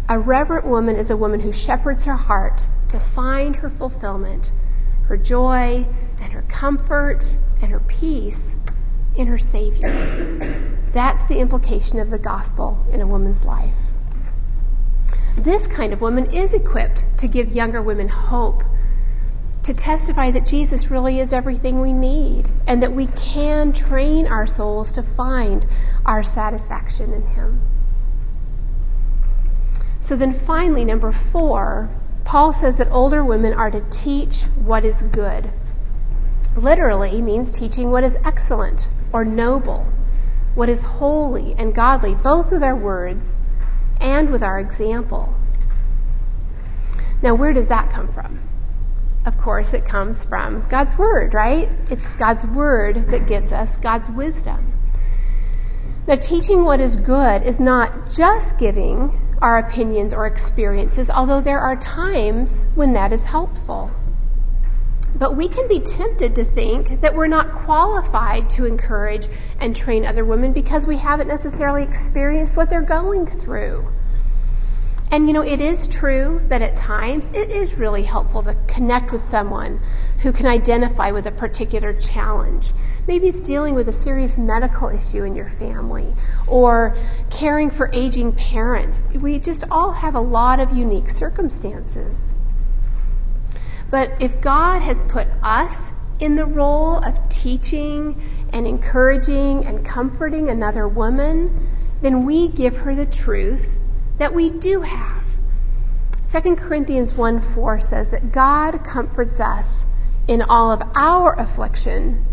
A reverent woman is a woman who shepherds her heart to find her fulfillment, her joy, and her comfort, and her peace in her Savior. That's the implication of the gospel in a woman's life. This kind of woman is equipped to give younger women hope, to testify that Jesus really is everything we need, and that we can train our souls to find our satisfaction in Him. So then finally, number four, Paul says that older women are to teach what is good. Literally means teaching what is excellent or noble, what is holy and godly, both with their words and with our example. Now, where does that come from? Of course, it comes from God's Word, right? It's God's Word that gives us God's wisdom. Now, teaching what is good is not just giving our opinions or experiences, although there are times when that is helpful. But we can be tempted to think that we're not qualified to encourage and train other women because we haven't necessarily experienced what they're going through. And you know, it is true that at times it is really helpful to connect with someone who can identify with a particular challenge. Maybe it's dealing with a serious medical issue in your family or caring for aging parents. We just all have a lot of unique circumstances. But if God has put us in the role of teaching and encouraging and comforting another woman, then we give her the truth that we do have. 2 Corinthians 1 4 says that God comforts us in all of our affliction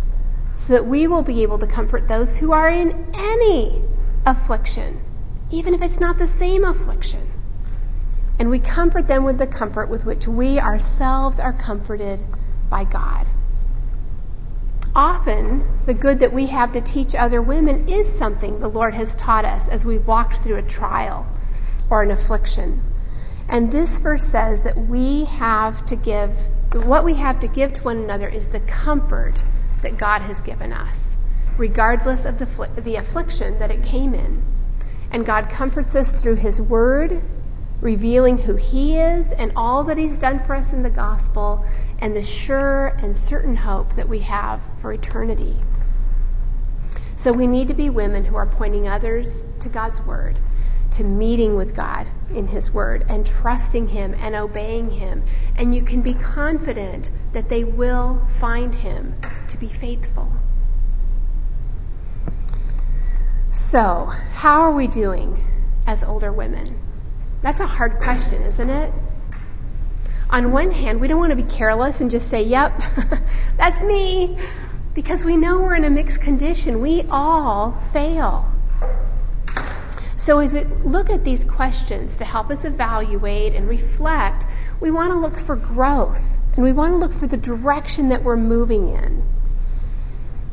so that we will be able to comfort those who are in any affliction, even if it's not the same affliction. And we comfort them with the comfort with which we ourselves are comforted by God. Often, the good that we have to teach other women is something the Lord has taught us as we walked through a trial or an affliction. And this verse says that we have to give, what we have to give to one another is the comfort that God has given us, regardless of the, the affliction that it came in. And God comforts us through His Word, revealing who He is and all that He's done for us in the gospel, and the sure and certain hope that we have for eternity. So we need to be women who are pointing others to God's Word, to meeting with God in His Word, and trusting Him and obeying Him. And you can be confident that they will find Him to be faithful. So, how are we doing as older women? That's a hard question, isn't it? On one hand, we don't want to be careless and just say, yep, <laughs> that's me, because we know we're in a mixed condition. We all fail. So, as we look at these questions to help us evaluate and reflect, we want to look for growth and we want to look for the direction that we're moving in.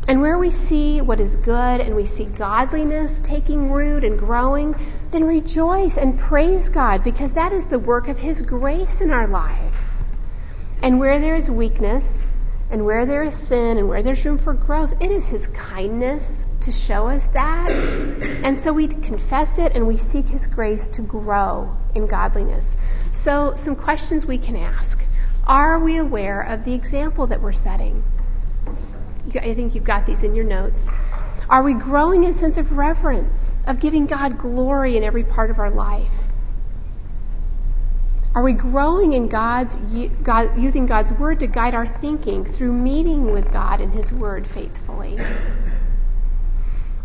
And where we see what is good and we see godliness taking root and growing, then rejoice and praise God because that is the work of His grace in our lives. And where there is weakness and where there is sin and where there's room for growth, it is His kindness to show us that. And so we confess it and we seek His grace to grow in godliness. So, some questions we can ask. Are we aware of the example that we're setting? I think you've got these in your notes. Are we growing in a sense of reverence, of giving God glory in every part of our life? Are we growing in God's God, using God's word to guide our thinking through meeting with God and His word faithfully?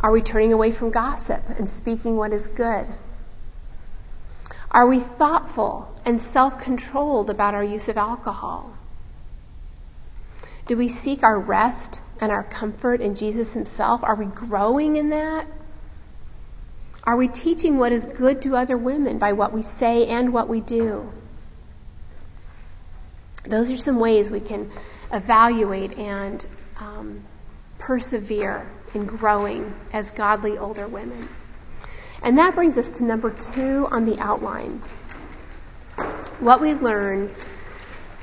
Are we turning away from gossip and speaking what is good? Are we thoughtful and self-controlled about our use of alcohol? Do we seek our rest and our comfort in Jesus Himself? Are we growing in that? Are we teaching what is good to other women by what we say and what we do? Those are some ways we can evaluate and um, persevere in growing as godly older women. And that brings us to number two on the outline. What we learn,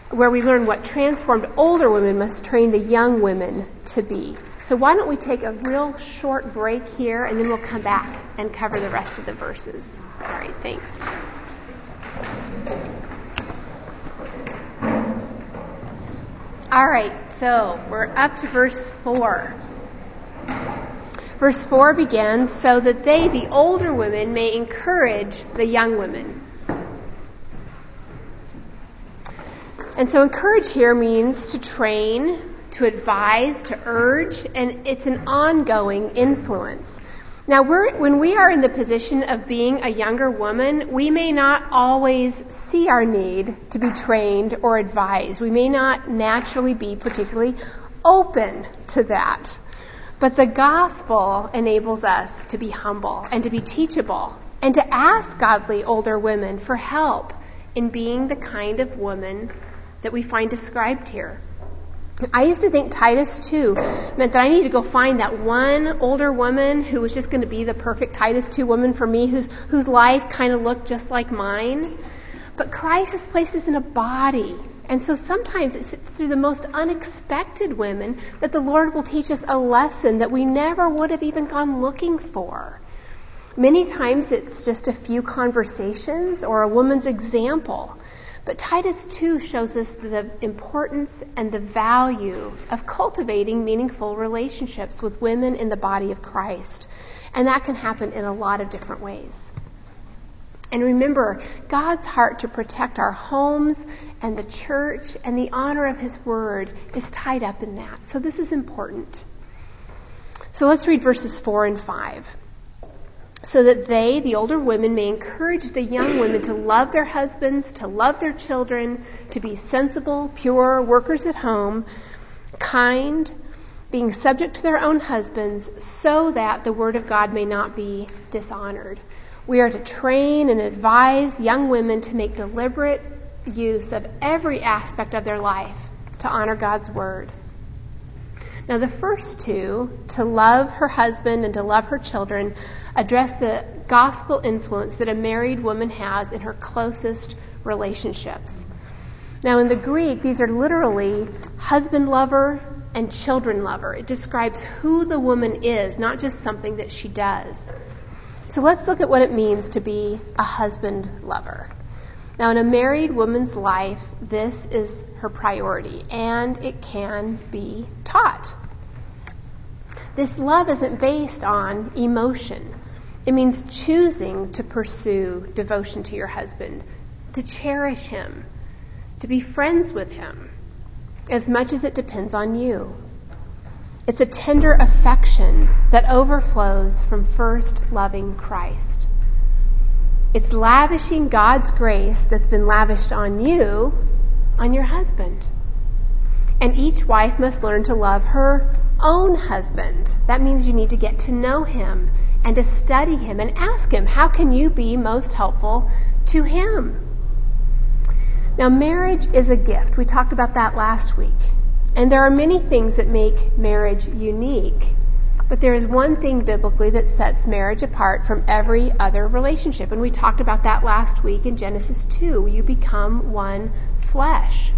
where we learn what transformed older women must train the young women to be. So why don't we take a real short break here and then we'll come back and cover the rest of the verses. All right, thanks. All right, so we're up to verse 4. Verse 4 begins so that they, the older women, may encourage the young women. And so encourage here means to train, to advise, to urge, and it's an ongoing influence. Now, when we are in the position of being a younger woman, we may not always see our need to be trained or advised. We may not naturally be particularly open to that. But the gospel enables us to be humble and to be teachable and to ask godly older women for help in being the kind of woman that we find described here. I used to think Titus 2 meant that I needed to go find that one older woman who was just going to be the perfect Titus 2 woman for me, whose, whose life kind of looked just like mine. But Christ has placed us in a body and so sometimes it's through the most unexpected women that the Lord will teach us a lesson that we never would have even gone looking for. Many times it's just a few conversations or a woman's example. But Titus 2 shows us the importance and the value of cultivating meaningful relationships with women in the body of Christ. And that can happen in a lot of different ways. And remember, God's heart to protect our homes and the church and the honor of His Word is tied up in that. So this is important. So let's read verses 4 and 5. So that they, the older women, may encourage the young women to love their husbands, to love their children, to be sensible, pure, workers at home, kind, being subject to their own husbands, so that the Word of God may not be dishonored. We are to train and advise young women to make deliberate use of every aspect of their life to honor God's word. Now, the first two, to love her husband and to love her children, address the gospel influence that a married woman has in her closest relationships. Now, in the Greek, these are literally husband lover and children lover. It describes who the woman is, not just something that she does. So let's look at what it means to be a husband lover. Now, in a married woman's life, this is her priority, and it can be taught. This love isn't based on emotion. It means choosing to pursue devotion to your husband, to cherish him, to be friends with him, as much as it depends on you. It's a tender affection that overflows from first loving Christ. It's lavishing God's grace that's been lavished on you on your husband. And each wife must learn to love her own husband. That means you need to get to know him and to study him and ask him, how can you be most helpful to him? Now, marriage is a gift. We talked about that last week. And there are many things that make marriage unique. But there is one thing biblically that sets marriage apart from every other relationship. And we talked about that last week in Genesis 2. You become one flesh.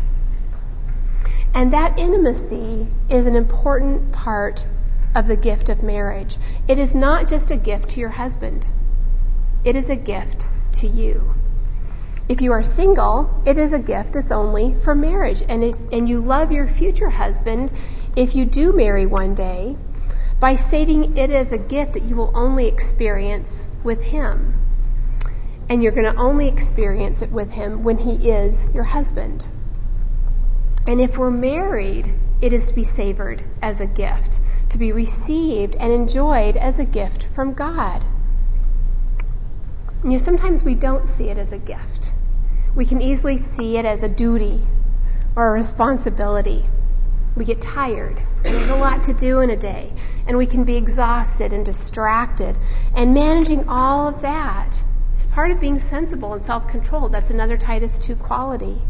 And that intimacy is an important part of the gift of marriage. It is not just a gift to your husband, it is a gift to you. If you are single, it is a gift that's only for marriage. And, if, and you love your future husband if you do marry one day by saving it as a gift that you will only experience with him. And you're going to only experience it with him when he is your husband. And if we're married, it is to be savored as a gift, to be received and enjoyed as a gift from God. You know, sometimes we don't see it as a gift we can easily see it as a duty or a responsibility. We get tired, there's a lot to do in a day, and we can be exhausted and distracted. And managing all of that is part of being sensible and self controlled. That's another Titus 2 quality.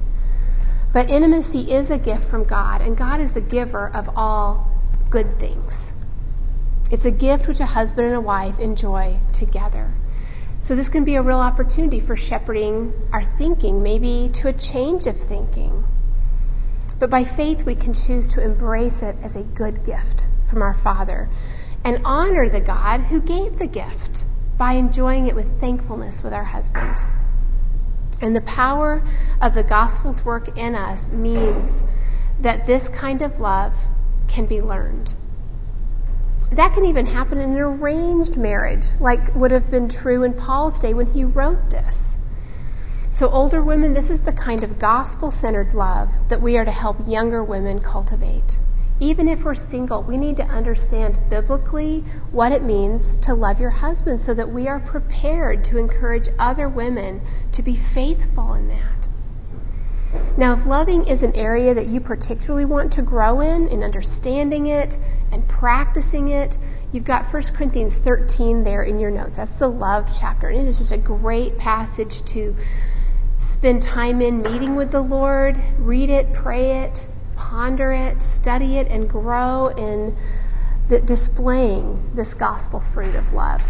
But intimacy is a gift from God, and God is the giver of all good things. It's a gift which a husband and a wife enjoy together. So this can be a real opportunity for shepherding our thinking, maybe to a change of thinking. But by faith, we can choose to embrace it as a good gift from our Father and honor the God who gave the gift by enjoying it with thankfulness with our husband. And the power of the gospel's work in us means that this kind of love can be learned. That can even happen in an arranged marriage, like would have been true in Paul's day when he wrote this. So, older women, this is the kind of gospel centered love that we are to help younger women cultivate. Even if we're single, we need to understand biblically what it means to love your husband so that we are prepared to encourage other women to be faithful in that. Now, if loving is an area that you particularly want to grow in, in understanding it and practicing it, you've got 1 Corinthians 13 there in your notes. That's the love chapter. And it is just a great passage to spend time in meeting with the Lord, read it, pray it, ponder it, study it, and grow in the, displaying this gospel fruit of love.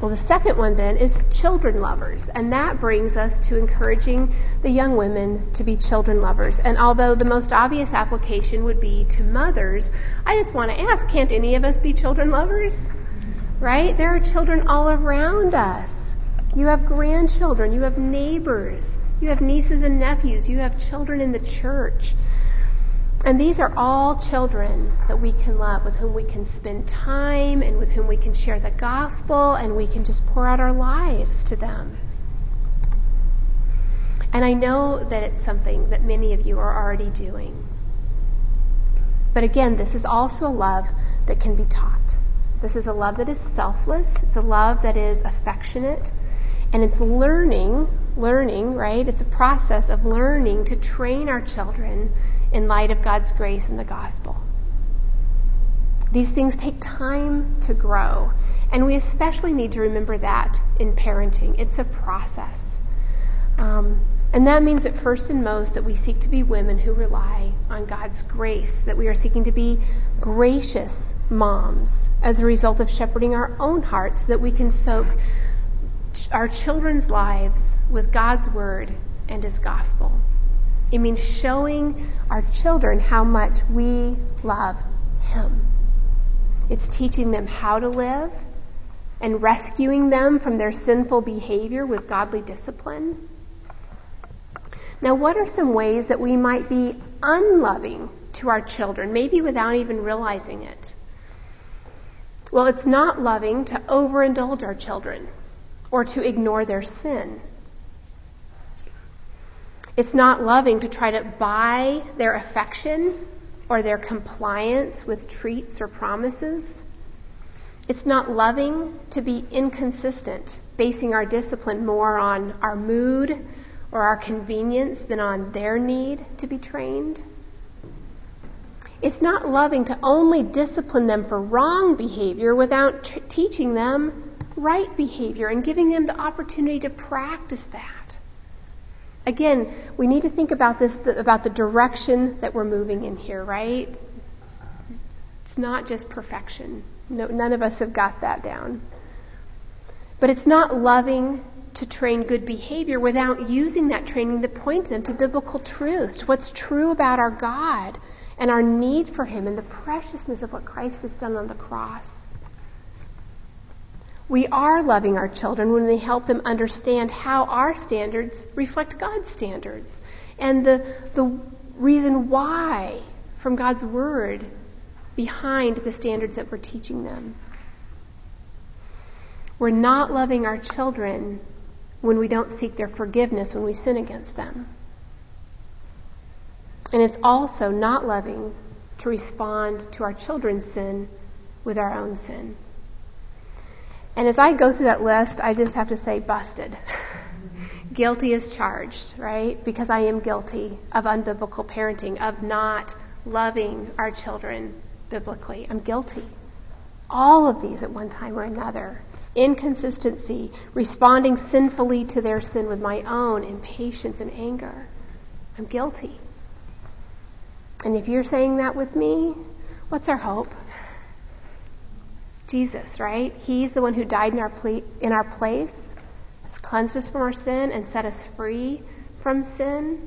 Well, the second one then is children lovers, and that brings us to encouraging the young women to be children lovers. And although the most obvious application would be to mothers, I just want to ask can't any of us be children lovers? Right? There are children all around us. You have grandchildren, you have neighbors, you have nieces and nephews, you have children in the church. And these are all children that we can love, with whom we can spend time and with whom we can share the gospel and we can just pour out our lives to them. And I know that it's something that many of you are already doing. But again, this is also a love that can be taught. This is a love that is selfless. It's a love that is affectionate. And it's learning, learning, right? It's a process of learning to train our children in light of God's grace and the gospel. These things take time to grow, and we especially need to remember that in parenting. It's a process. Um, and that means that first and most that we seek to be women who rely on God's grace, that we are seeking to be gracious moms as a result of shepherding our own hearts so that we can soak our children's lives with God's word and his gospel. It means showing our children how much we love Him. It's teaching them how to live and rescuing them from their sinful behavior with godly discipline. Now, what are some ways that we might be unloving to our children, maybe without even realizing it? Well, it's not loving to overindulge our children or to ignore their sin. It's not loving to try to buy their affection or their compliance with treats or promises. It's not loving to be inconsistent, basing our discipline more on our mood or our convenience than on their need to be trained. It's not loving to only discipline them for wrong behavior without t- teaching them right behavior and giving them the opportunity to practice that. Again, we need to think about this, about the direction that we're moving in here, right? It's not just perfection. No, none of us have got that down. But it's not loving to train good behavior without using that training to point them to biblical truths, to what's true about our God and our need for Him and the preciousness of what Christ has done on the cross. We are loving our children when we help them understand how our standards reflect God's standards and the, the reason why from God's Word behind the standards that we're teaching them. We're not loving our children when we don't seek their forgiveness when we sin against them. And it's also not loving to respond to our children's sin with our own sin. And as I go through that list, I just have to say busted. <laughs> guilty is charged, right? Because I am guilty of unbiblical parenting, of not loving our children biblically. I'm guilty. All of these at one time or another. Inconsistency, responding sinfully to their sin with my own impatience and anger. I'm guilty. And if you're saying that with me, what's our hope? Jesus, right? He's the one who died in our, ple- in our place, has cleansed us from our sin, and set us free from sin.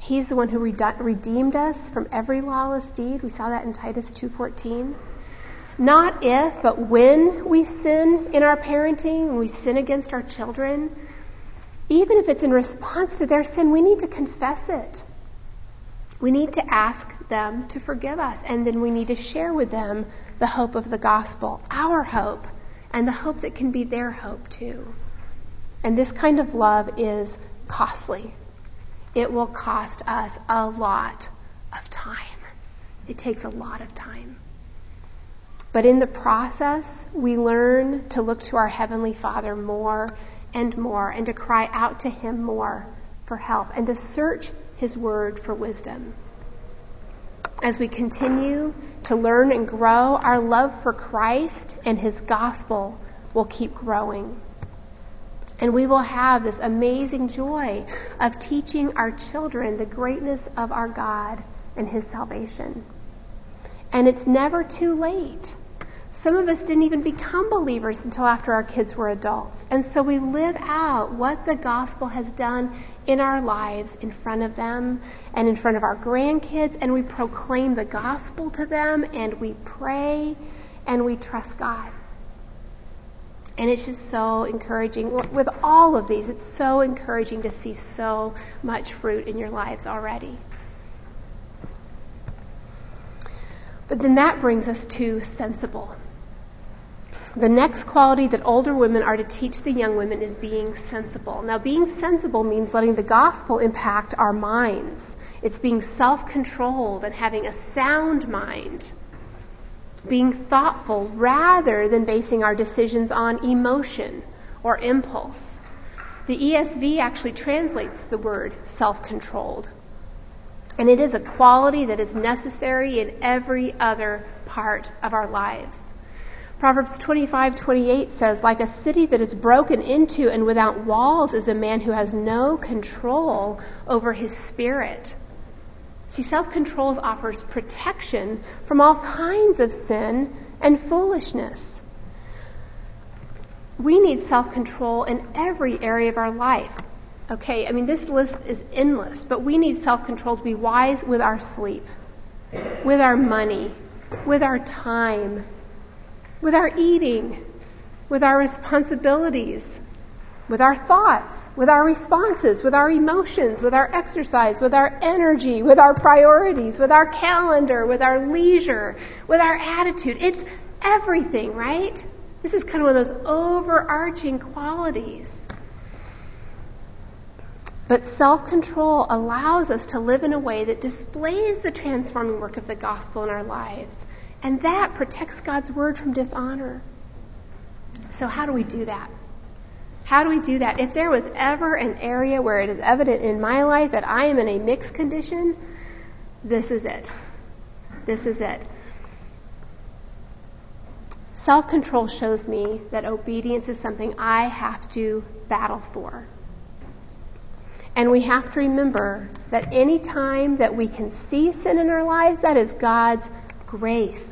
He's the one who rede- redeemed us from every lawless deed. We saw that in Titus 2:14. Not if, but when we sin in our parenting, when we sin against our children, even if it's in response to their sin, we need to confess it. We need to ask them to forgive us, and then we need to share with them the hope of the gospel, our hope, and the hope that can be their hope too. And this kind of love is costly. It will cost us a lot of time. It takes a lot of time. But in the process, we learn to look to our Heavenly Father more and more and to cry out to Him more for help and to search His Word for wisdom. As we continue to learn and grow, our love for Christ and His gospel will keep growing. And we will have this amazing joy of teaching our children the greatness of our God and His salvation. And it's never too late. Some of us didn't even become believers until after our kids were adults. And so we live out what the gospel has done in our lives in front of them and in front of our grandkids, and we proclaim the gospel to them, and we pray, and we trust God. And it's just so encouraging. With all of these, it's so encouraging to see so much fruit in your lives already. But then that brings us to sensible. The next quality that older women are to teach the young women is being sensible. Now, being sensible means letting the gospel impact our minds. It's being self controlled and having a sound mind. Being thoughtful rather than basing our decisions on emotion or impulse. The ESV actually translates the word self controlled. And it is a quality that is necessary in every other part of our lives. Proverbs 25:28 says, "Like a city that is broken into and without walls is a man who has no control over his spirit." See, self-control offers protection from all kinds of sin and foolishness. We need self-control in every area of our life. Okay, I mean, this list is endless, but we need self-control to be wise with our sleep, with our money, with our time, with our eating, with our responsibilities, with our thoughts, with our responses, with our emotions, with our exercise, with our energy, with our priorities, with our calendar, with our leisure, with our attitude. It's everything, right? This is kind of one of those overarching qualities. But self control allows us to live in a way that displays the transforming work of the gospel in our lives. And that protects God's word from dishonor. So, how do we do that? How do we do that? If there was ever an area where it is evident in my life that I am in a mixed condition, this is it. This is it. Self control shows me that obedience is something I have to battle for. And we have to remember that any time that we can see sin in our lives, that is God's grace.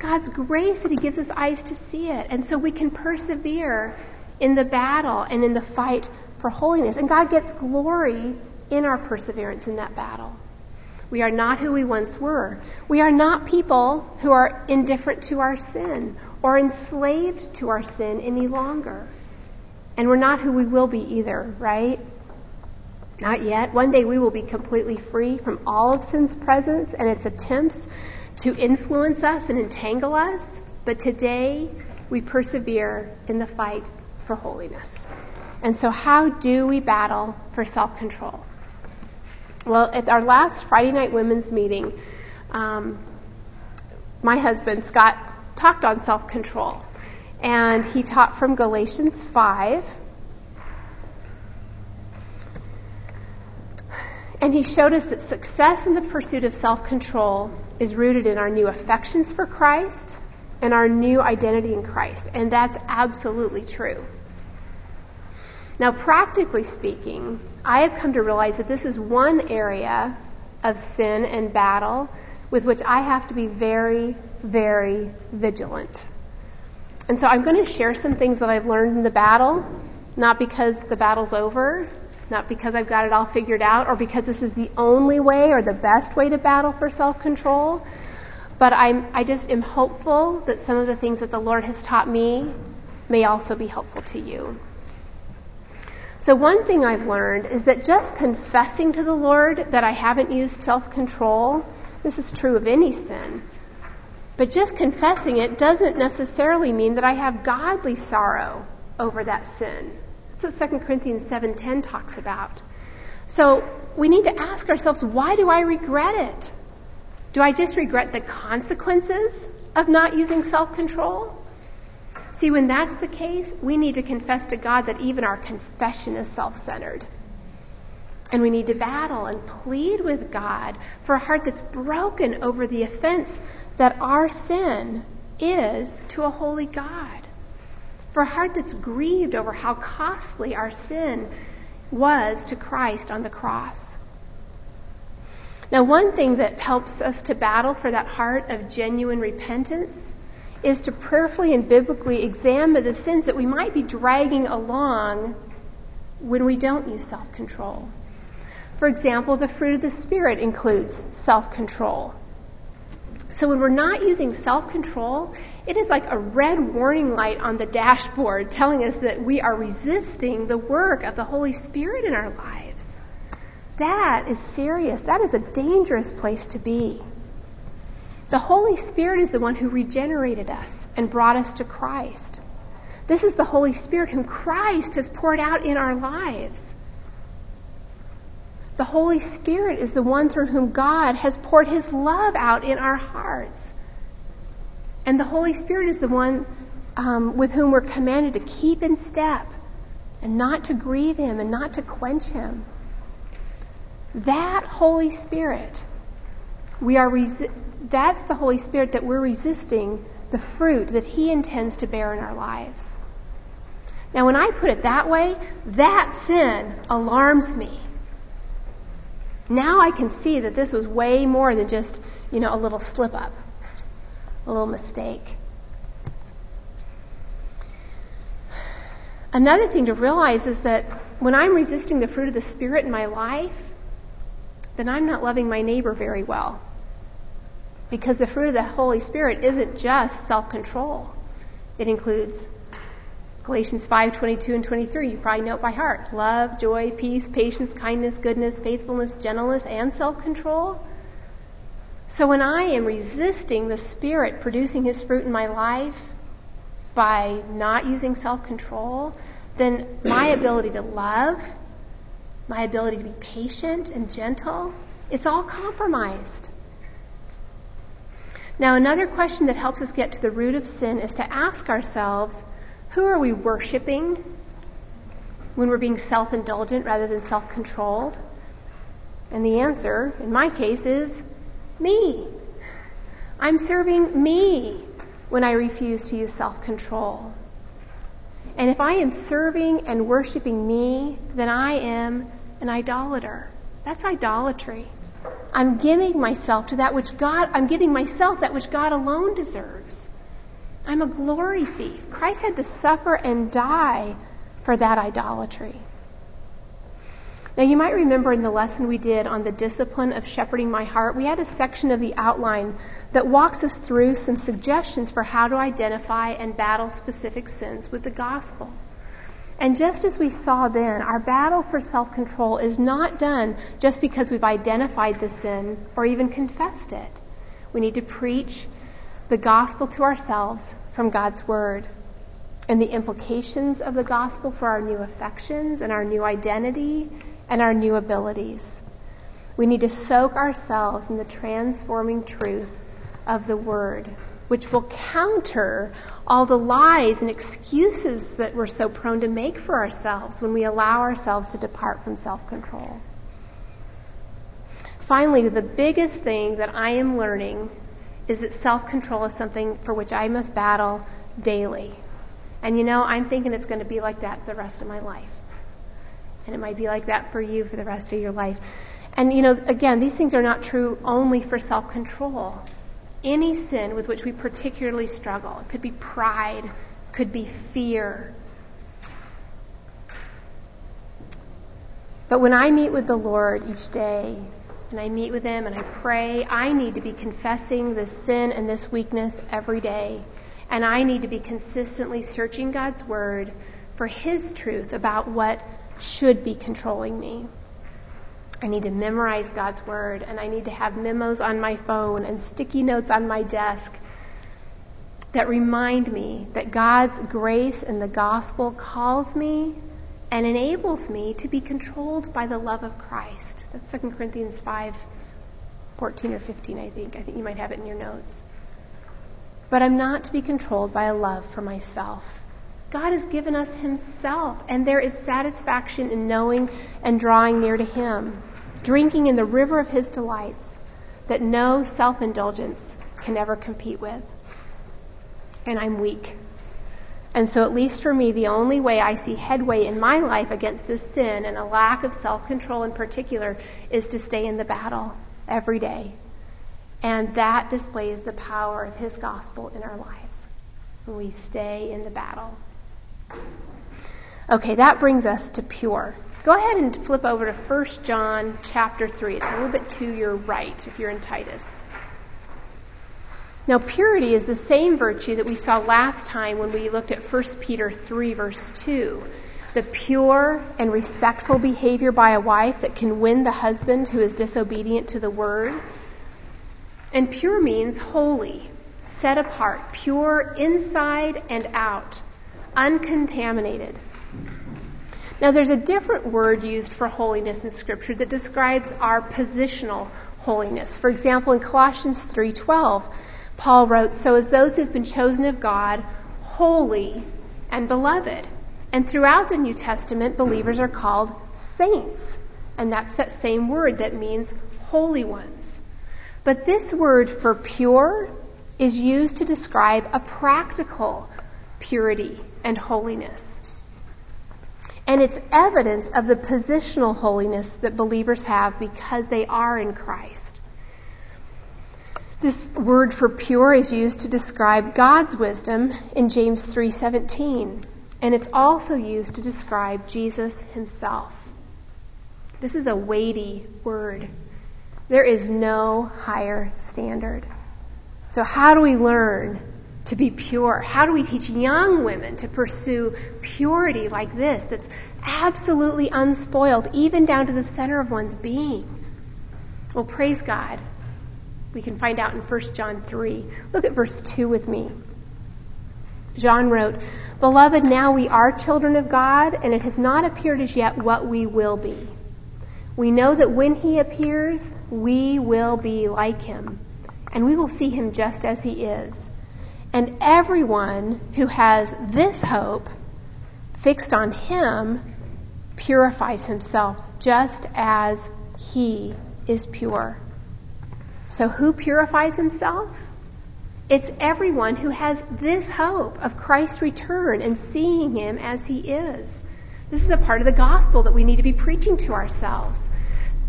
God's grace that He gives us eyes to see it. And so we can persevere in the battle and in the fight for holiness. And God gets glory in our perseverance in that battle. We are not who we once were. We are not people who are indifferent to our sin or enslaved to our sin any longer. And we're not who we will be either, right? Not yet. One day we will be completely free from all of sin's presence and its attempts to influence us and entangle us, but today we persevere in the fight for holiness. And so, how do we battle for self control? Well, at our last Friday night women's meeting, um, my husband, Scott, talked on self control. And he taught from Galatians 5. And he showed us that success in the pursuit of self control is rooted in our new affections for Christ and our new identity in Christ. And that's absolutely true. Now, practically speaking, I have come to realize that this is one area of sin and battle with which I have to be very, very vigilant. And so I'm going to share some things that I've learned in the battle, not because the battle's over, not because I've got it all figured out, or because this is the only way or the best way to battle for self control. But I'm, I just am hopeful that some of the things that the Lord has taught me may also be helpful to you. So, one thing I've learned is that just confessing to the Lord that I haven't used self control, this is true of any sin, but just confessing it doesn't necessarily mean that I have godly sorrow over that sin. That's what 2 Corinthians 7:10 talks about. So, we need to ask ourselves, why do I regret it? Do I just regret the consequences of not using self-control? See, when that's the case, we need to confess to God that even our confession is self centered. And we need to battle and plead with God for a heart that's broken over the offense that our sin is to a holy God. For a heart that's grieved over how costly our sin was to Christ on the cross. Now, one thing that helps us to battle for that heart of genuine repentance is to prayerfully and biblically examine the sins that we might be dragging along when we don't use self control. For example, the fruit of the Spirit includes self control. So when we're not using self control, it is like a red warning light on the dashboard telling us that we are resisting the work of the Holy Spirit in our lives. That is serious. That is a dangerous place to be. The Holy Spirit is the one who regenerated us and brought us to Christ. This is the Holy Spirit whom Christ has poured out in our lives. The Holy Spirit is the one through whom God has poured his love out in our hearts. And the Holy Spirit is the one um, with whom we're commanded to keep in step and not to grieve him and not to quench him. That Holy Spirit, we are resi- that's the Holy Spirit that we're resisting the fruit that He intends to bear in our lives. Now, when I put it that way, that sin alarms me. Now I can see that this was way more than just, you know, a little slip up, a little mistake. Another thing to realize is that when I'm resisting the fruit of the Spirit in my life, then I'm not loving my neighbor very well. Because the fruit of the Holy Spirit isn't just self-control. It includes Galatians 5, 22 and 23. You probably know it by heart. Love, joy, peace, patience, kindness, goodness, faithfulness, gentleness, and self-control. So when I am resisting the Spirit producing His fruit in my life by not using self-control, then my ability to love, my ability to be patient and gentle, it's all compromised. Now, another question that helps us get to the root of sin is to ask ourselves who are we worshiping when we're being self indulgent rather than self controlled? And the answer, in my case, is me. I'm serving me when I refuse to use self control. And if I am serving and worshiping me, then I am an idolater. That's idolatry. I'm giving myself to that which God, I'm giving myself that which God alone deserves. I'm a glory thief. Christ had to suffer and die for that idolatry. Now, you might remember in the lesson we did on the discipline of shepherding my heart, we had a section of the outline that walks us through some suggestions for how to identify and battle specific sins with the gospel. And just as we saw then, our battle for self control is not done just because we've identified the sin or even confessed it. We need to preach the gospel to ourselves from God's Word and the implications of the gospel for our new affections and our new identity and our new abilities. We need to soak ourselves in the transforming truth of the Word which will counter all the lies and excuses that we're so prone to make for ourselves when we allow ourselves to depart from self control. Finally, the biggest thing that I am learning is that self control is something for which I must battle daily. And you know, I'm thinking it's going to be like that the rest of my life. And it might be like that for you for the rest of your life. And, you know, again, these things are not true only for self control. Any sin with which we particularly struggle, it could be pride, could be fear. But when I meet with the Lord each day, and I meet with Him and I pray, I need to be confessing this sin and this weakness every day. And I need to be consistently searching God's Word for His truth about what should be controlling me. I need to memorize God's Word, and I need to have memos on my phone and sticky notes on my desk that remind me that God's grace and the gospel calls me and enables me to be controlled by the love of Christ. That's 2 Corinthians 5 14 or 15, I think. I think you might have it in your notes. But I'm not to be controlled by a love for myself. God has given us Himself, and there is satisfaction in knowing and drawing near to Him, drinking in the river of His delights that no self indulgence can ever compete with. And I'm weak. And so, at least for me, the only way I see headway in my life against this sin and a lack of self control in particular is to stay in the battle every day. And that displays the power of His gospel in our lives we stay in the battle. Okay, that brings us to pure. Go ahead and flip over to 1 John chapter 3. It's a little bit to your right if you're in Titus. Now, purity is the same virtue that we saw last time when we looked at 1 Peter 3, verse 2. The pure and respectful behavior by a wife that can win the husband who is disobedient to the word. And pure means holy, set apart, pure inside and out uncontaminated. Now, there's a different word used for holiness in Scripture that describes our positional holiness. For example, in Colossians 3:12, Paul wrote, "So as those who've been chosen of God, holy and beloved." And throughout the New Testament, believers are called saints, and that's that same word that means holy ones. But this word for pure is used to describe a practical purity and holiness. And it's evidence of the positional holiness that believers have because they are in Christ. This word for pure is used to describe God's wisdom in James 3:17, and it's also used to describe Jesus himself. This is a weighty word. There is no higher standard. So how do we learn to be pure? How do we teach young women to pursue purity like this that's absolutely unspoiled, even down to the center of one's being? Well, praise God. We can find out in 1 John 3. Look at verse 2 with me. John wrote, Beloved, now we are children of God, and it has not appeared as yet what we will be. We know that when he appears, we will be like him, and we will see him just as he is. And everyone who has this hope fixed on him purifies himself just as he is pure. So who purifies himself? It's everyone who has this hope of Christ's return and seeing him as he is. This is a part of the gospel that we need to be preaching to ourselves.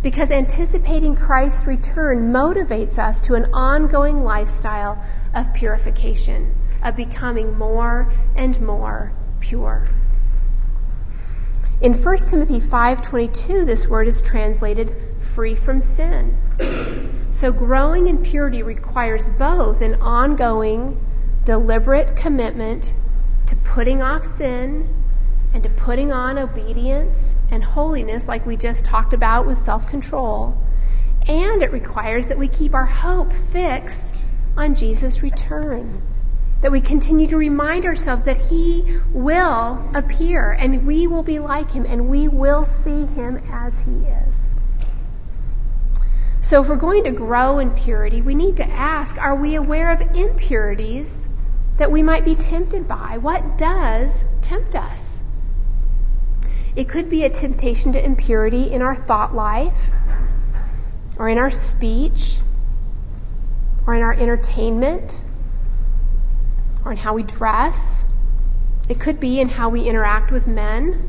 Because anticipating Christ's return motivates us to an ongoing lifestyle of purification, of becoming more and more pure. In 1 Timothy 5:22 this word is translated free from sin. So growing in purity requires both an ongoing deliberate commitment to putting off sin and to putting on obedience and holiness like we just talked about with self-control. And it requires that we keep our hope fixed on Jesus' return. That we continue to remind ourselves that He will appear and we will be like Him and we will see Him as He is. So if we're going to grow in purity, we need to ask, are we aware of impurities that we might be tempted by? What does tempt us? It could be a temptation to impurity in our thought life or in our speech or in our entertainment or in how we dress. It could be in how we interact with men.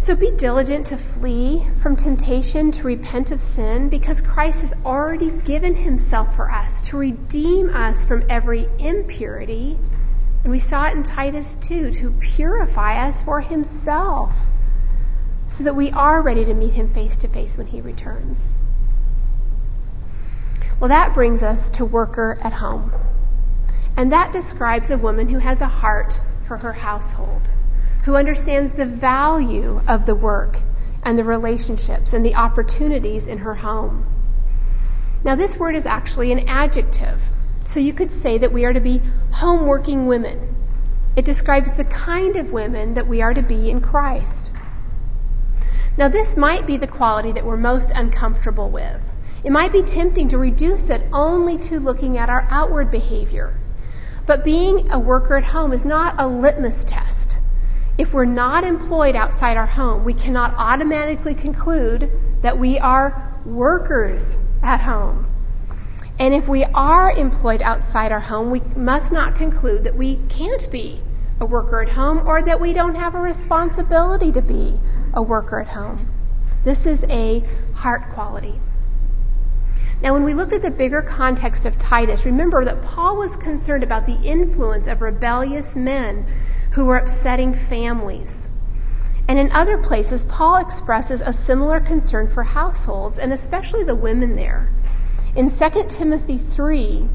So be diligent to flee from temptation, to repent of sin, because Christ has already given himself for us to redeem us from every impurity. And we saw it in Titus 2 to purify us for himself so that we are ready to meet him face to face when he returns. Well, that brings us to worker at home. And that describes a woman who has a heart for her household, who understands the value of the work and the relationships and the opportunities in her home. Now, this word is actually an adjective. So you could say that we are to be home-working women. It describes the kind of women that we are to be in Christ. Now, this might be the quality that we're most uncomfortable with. It might be tempting to reduce it only to looking at our outward behavior. But being a worker at home is not a litmus test. If we're not employed outside our home, we cannot automatically conclude that we are workers at home. And if we are employed outside our home, we must not conclude that we can't be a worker at home or that we don't have a responsibility to be a worker at home. This is a heart quality. Now, when we look at the bigger context of Titus, remember that Paul was concerned about the influence of rebellious men who were upsetting families. And in other places, Paul expresses a similar concern for households, and especially the women there. In 2 Timothy 3,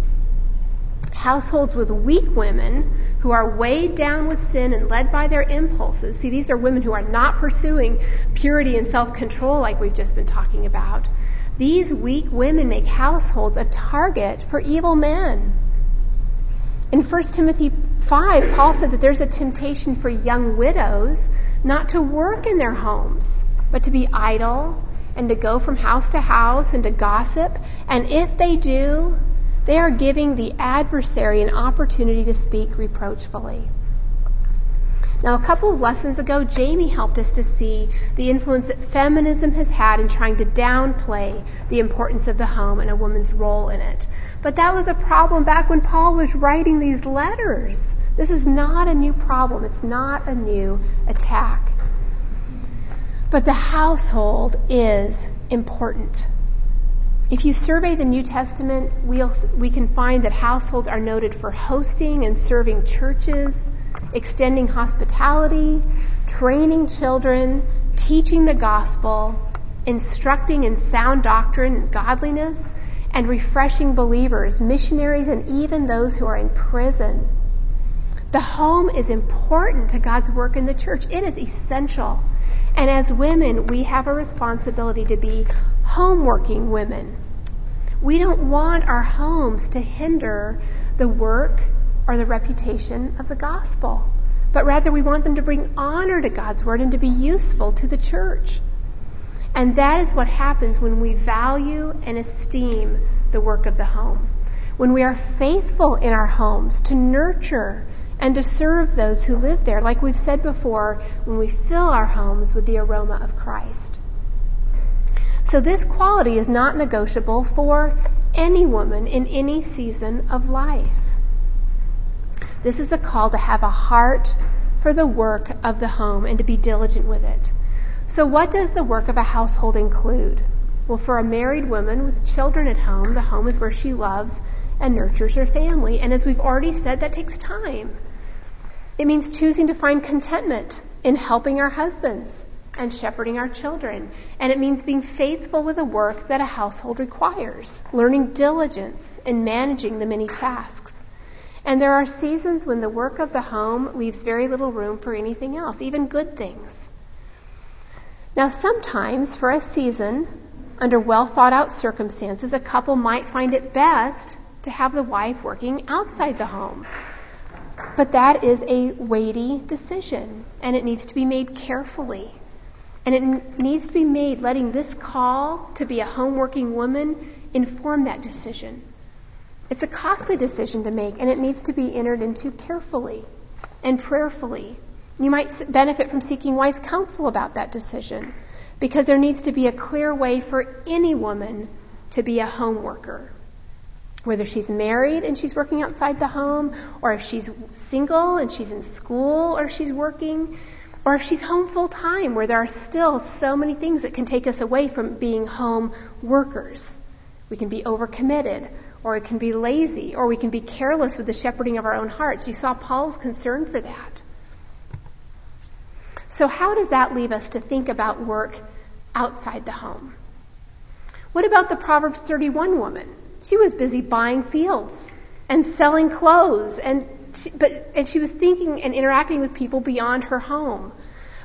households with weak women who are weighed down with sin and led by their impulses. See, these are women who are not pursuing purity and self control like we've just been talking about. These weak women make households a target for evil men. In 1 Timothy 5, Paul said that there's a temptation for young widows not to work in their homes, but to be idle and to go from house to house and to gossip. And if they do, they are giving the adversary an opportunity to speak reproachfully. Now, a couple of lessons ago, Jamie helped us to see the influence that feminism has had in trying to downplay the importance of the home and a woman's role in it. But that was a problem back when Paul was writing these letters. This is not a new problem. It's not a new attack. But the household is important. If you survey the New Testament, we'll, we can find that households are noted for hosting and serving churches, extending hospitality, training children, teaching the gospel, instructing in sound doctrine and godliness, and refreshing believers, missionaries, and even those who are in prison. The home is important to God's work in the church. It is essential. And as women, we have a responsibility to be home-working women. We don't want our homes to hinder the work or the reputation of the gospel, but rather we want them to bring honor to God's word and to be useful to the church. And that is what happens when we value and esteem the work of the home. When we are faithful in our homes to nurture and to serve those who live there, like we've said before, when we fill our homes with the aroma of Christ. So this quality is not negotiable for any woman in any season of life. This is a call to have a heart for the work of the home and to be diligent with it. So, what does the work of a household include? Well, for a married woman with children at home, the home is where she loves and nurtures her family. And as we've already said, that takes time. It means choosing to find contentment in helping our husbands and shepherding our children. And it means being faithful with the work that a household requires, learning diligence in managing the many tasks. And there are seasons when the work of the home leaves very little room for anything else, even good things. Now, sometimes for a season, under well thought out circumstances, a couple might find it best to have the wife working outside the home. But that is a weighty decision, and it needs to be made carefully. And it needs to be made letting this call to be a home working woman inform that decision. It's a costly decision to make, and it needs to be entered into carefully and prayerfully. You might benefit from seeking wise counsel about that decision because there needs to be a clear way for any woman to be a home worker. Whether she's married and she's working outside the home, or if she's single and she's in school or she's working, Or if she's home full time, where there are still so many things that can take us away from being home workers. We can be overcommitted, or we can be lazy, or we can be careless with the shepherding of our own hearts. You saw Paul's concern for that. So, how does that leave us to think about work outside the home? What about the Proverbs 31 woman? She was busy buying fields and selling clothes and she, but and she was thinking and interacting with people beyond her home.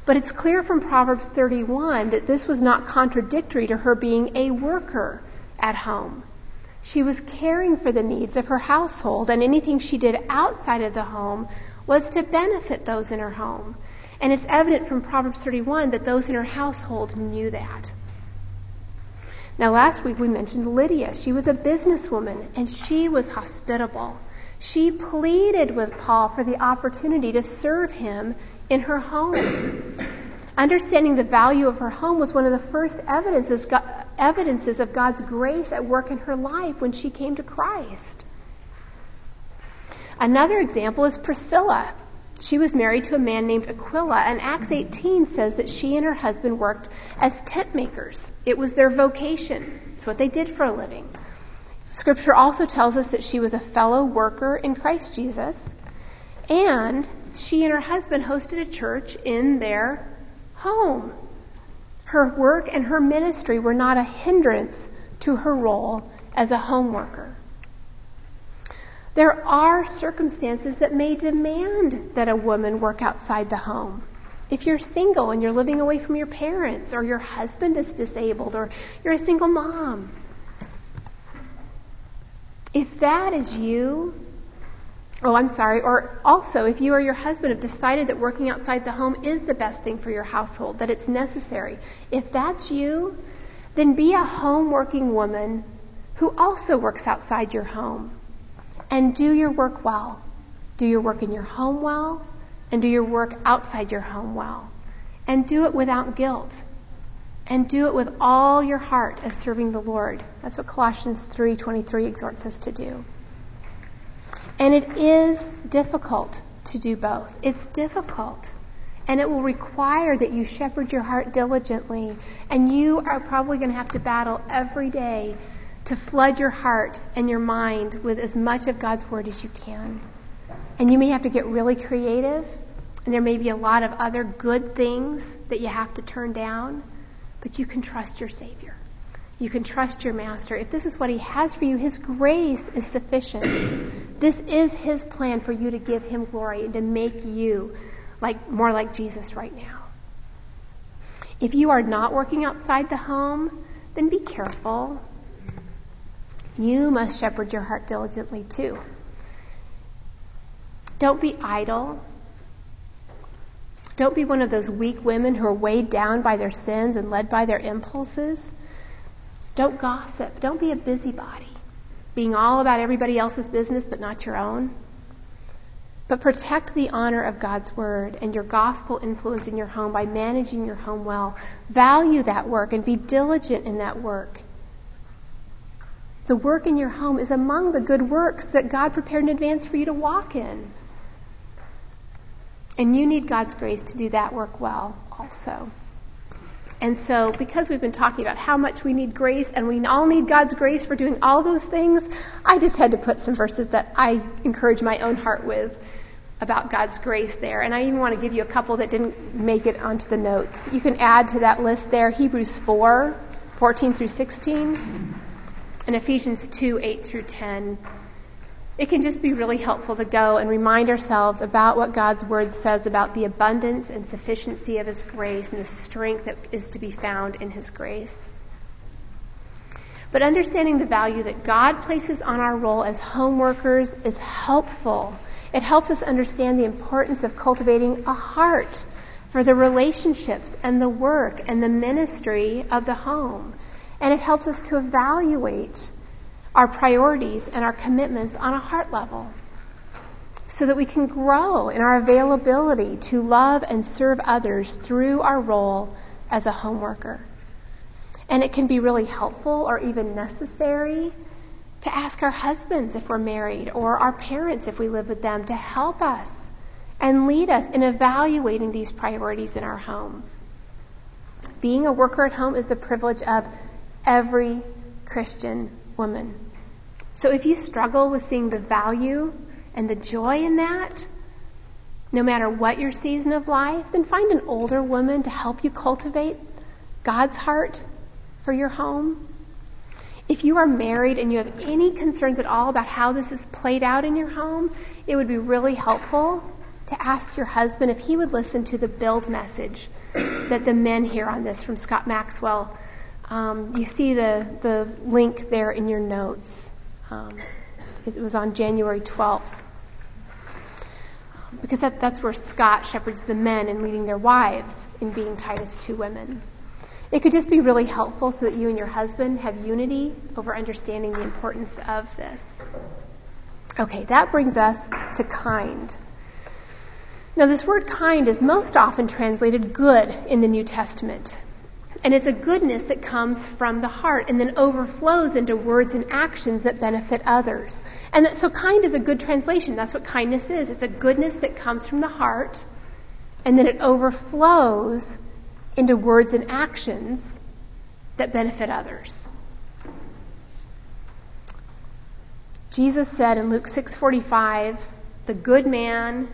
But it's clear from Proverbs 31 that this was not contradictory to her being a worker at home. She was caring for the needs of her household, and anything she did outside of the home was to benefit those in her home. And it's evident from Proverbs 31 that those in her household knew that. Now, last week we mentioned Lydia. She was a businesswoman, and she was hospitable. She pleaded with Paul for the opportunity to serve him in her home. <clears throat> Understanding the value of her home was one of the first evidences, evidences of God's grace at work in her life when she came to Christ. Another example is Priscilla. She was married to a man named Aquila, and Acts 18 says that she and her husband worked as tent makers. It was their vocation. It's what they did for a living. Scripture also tells us that she was a fellow worker in Christ Jesus, and she and her husband hosted a church in their home. Her work and her ministry were not a hindrance to her role as a home worker. There are circumstances that may demand that a woman work outside the home. If you're single and you're living away from your parents, or your husband is disabled, or you're a single mom, if that is you, Oh, I'm sorry. Or also, if you or your husband have decided that working outside the home is the best thing for your household, that it's necessary, if that's you, then be a home working woman who also works outside your home. And do your work well. Do your work in your home well, and do your work outside your home well. And do it without guilt. And do it with all your heart as serving the Lord. That's what Colossians 3:23 exhorts us to do. And it is difficult to do both. It's difficult. And it will require that you shepherd your heart diligently. And you are probably going to have to battle every day to flood your heart and your mind with as much of God's Word as you can. And you may have to get really creative. And there may be a lot of other good things that you have to turn down. But you can trust your Savior. You can trust your Master. If this is what He has for you, His grace is sufficient. <clears throat> This is His plan for you to give Him glory and to make you like more like Jesus right now. If you are not working outside the home, then be careful. You must shepherd your heart diligently too. Don't be idle. Don't be one of those weak women who are weighed down by their sins and led by their impulses. Don't gossip. Don't be a busybody, being all about everybody else's business but not your own. But protect the honor of God's word and your gospel influence in your home by managing your home well. Value that work and be diligent in that work. The work in your home is among the good works that God prepared in advance for you to walk in. And you need God's grace to do that work well also. And so, because we've been talking about how much we need grace and we all need God's grace for doing all those things, I just had to put some verses that I encourage my own heart with about God's grace there. And I even want to give you a couple that didn't make it onto the notes. You can add to that list there Hebrews 4, 14 through 16, and Ephesians 2, 8 through 10 it can just be really helpful to go and remind ourselves about what God's Word says about the abundance and sufficiency of His grace and the strength that is to be found in His grace. But understanding the value that God places on our role as home workers is helpful. It helps us understand the importance of cultivating a heart for the relationships and the work and the ministry of the home. And it helps us to evaluate our priorities and our commitments on a heart level so that we can grow in our availability to love and serve others through our role as a home worker. And it can be really helpful or even necessary to ask our husbands if we're married or our parents if we live with them to help us and lead us in evaluating these priorities in our home. Being a worker at home is the privilege of every Christian woman. So if you struggle with seeing the value and the joy in that, no matter what your season of life, then find an older woman to help you cultivate God's heart for your home. If you are married and you have any concerns at all about how this is played out in your home, it would be really helpful to ask your husband if he would listen to the build message that the men hear on this from Scott Maxwell. Um, you see the, the link there in your notes. Um, it was on January 12th. Because that, that's where Scott shepherds the men in leading their wives in being Titus 2 women. It could just be really helpful so that you and your husband have unity over understanding the importance of this. Okay, that brings us to kind. Now, this word kind is most often translated good in the New Testament. And it's a goodness that comes from the heart and then overflows into words and actions that benefit others. And that, so kind is a good translation. That's what kindness is. It's a goodness that comes from the heart and then it overflows into words and actions that benefit others. Jesus said in Luke 6:45, "The good man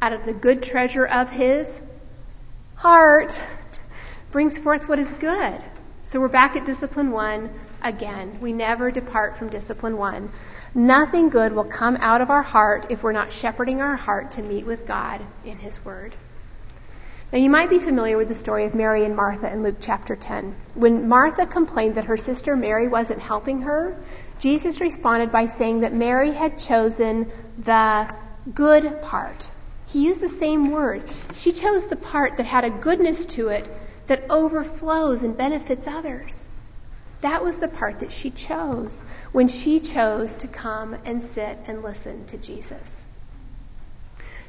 out of the good treasure of his heart brings forth what is good. So we're back at discipline one again. We never depart from discipline one. Nothing good will come out of our heart if we're not shepherding our heart to meet with God in His Word. Now, you might be familiar with the story of Mary and Martha in Luke chapter 10. When Martha complained that her sister Mary wasn't helping her, Jesus responded by saying that Mary had chosen the good part he used the same word. She chose the part that had a goodness to it that overflows and benefits others. That was the part that she chose when she chose to come and sit and listen to Jesus.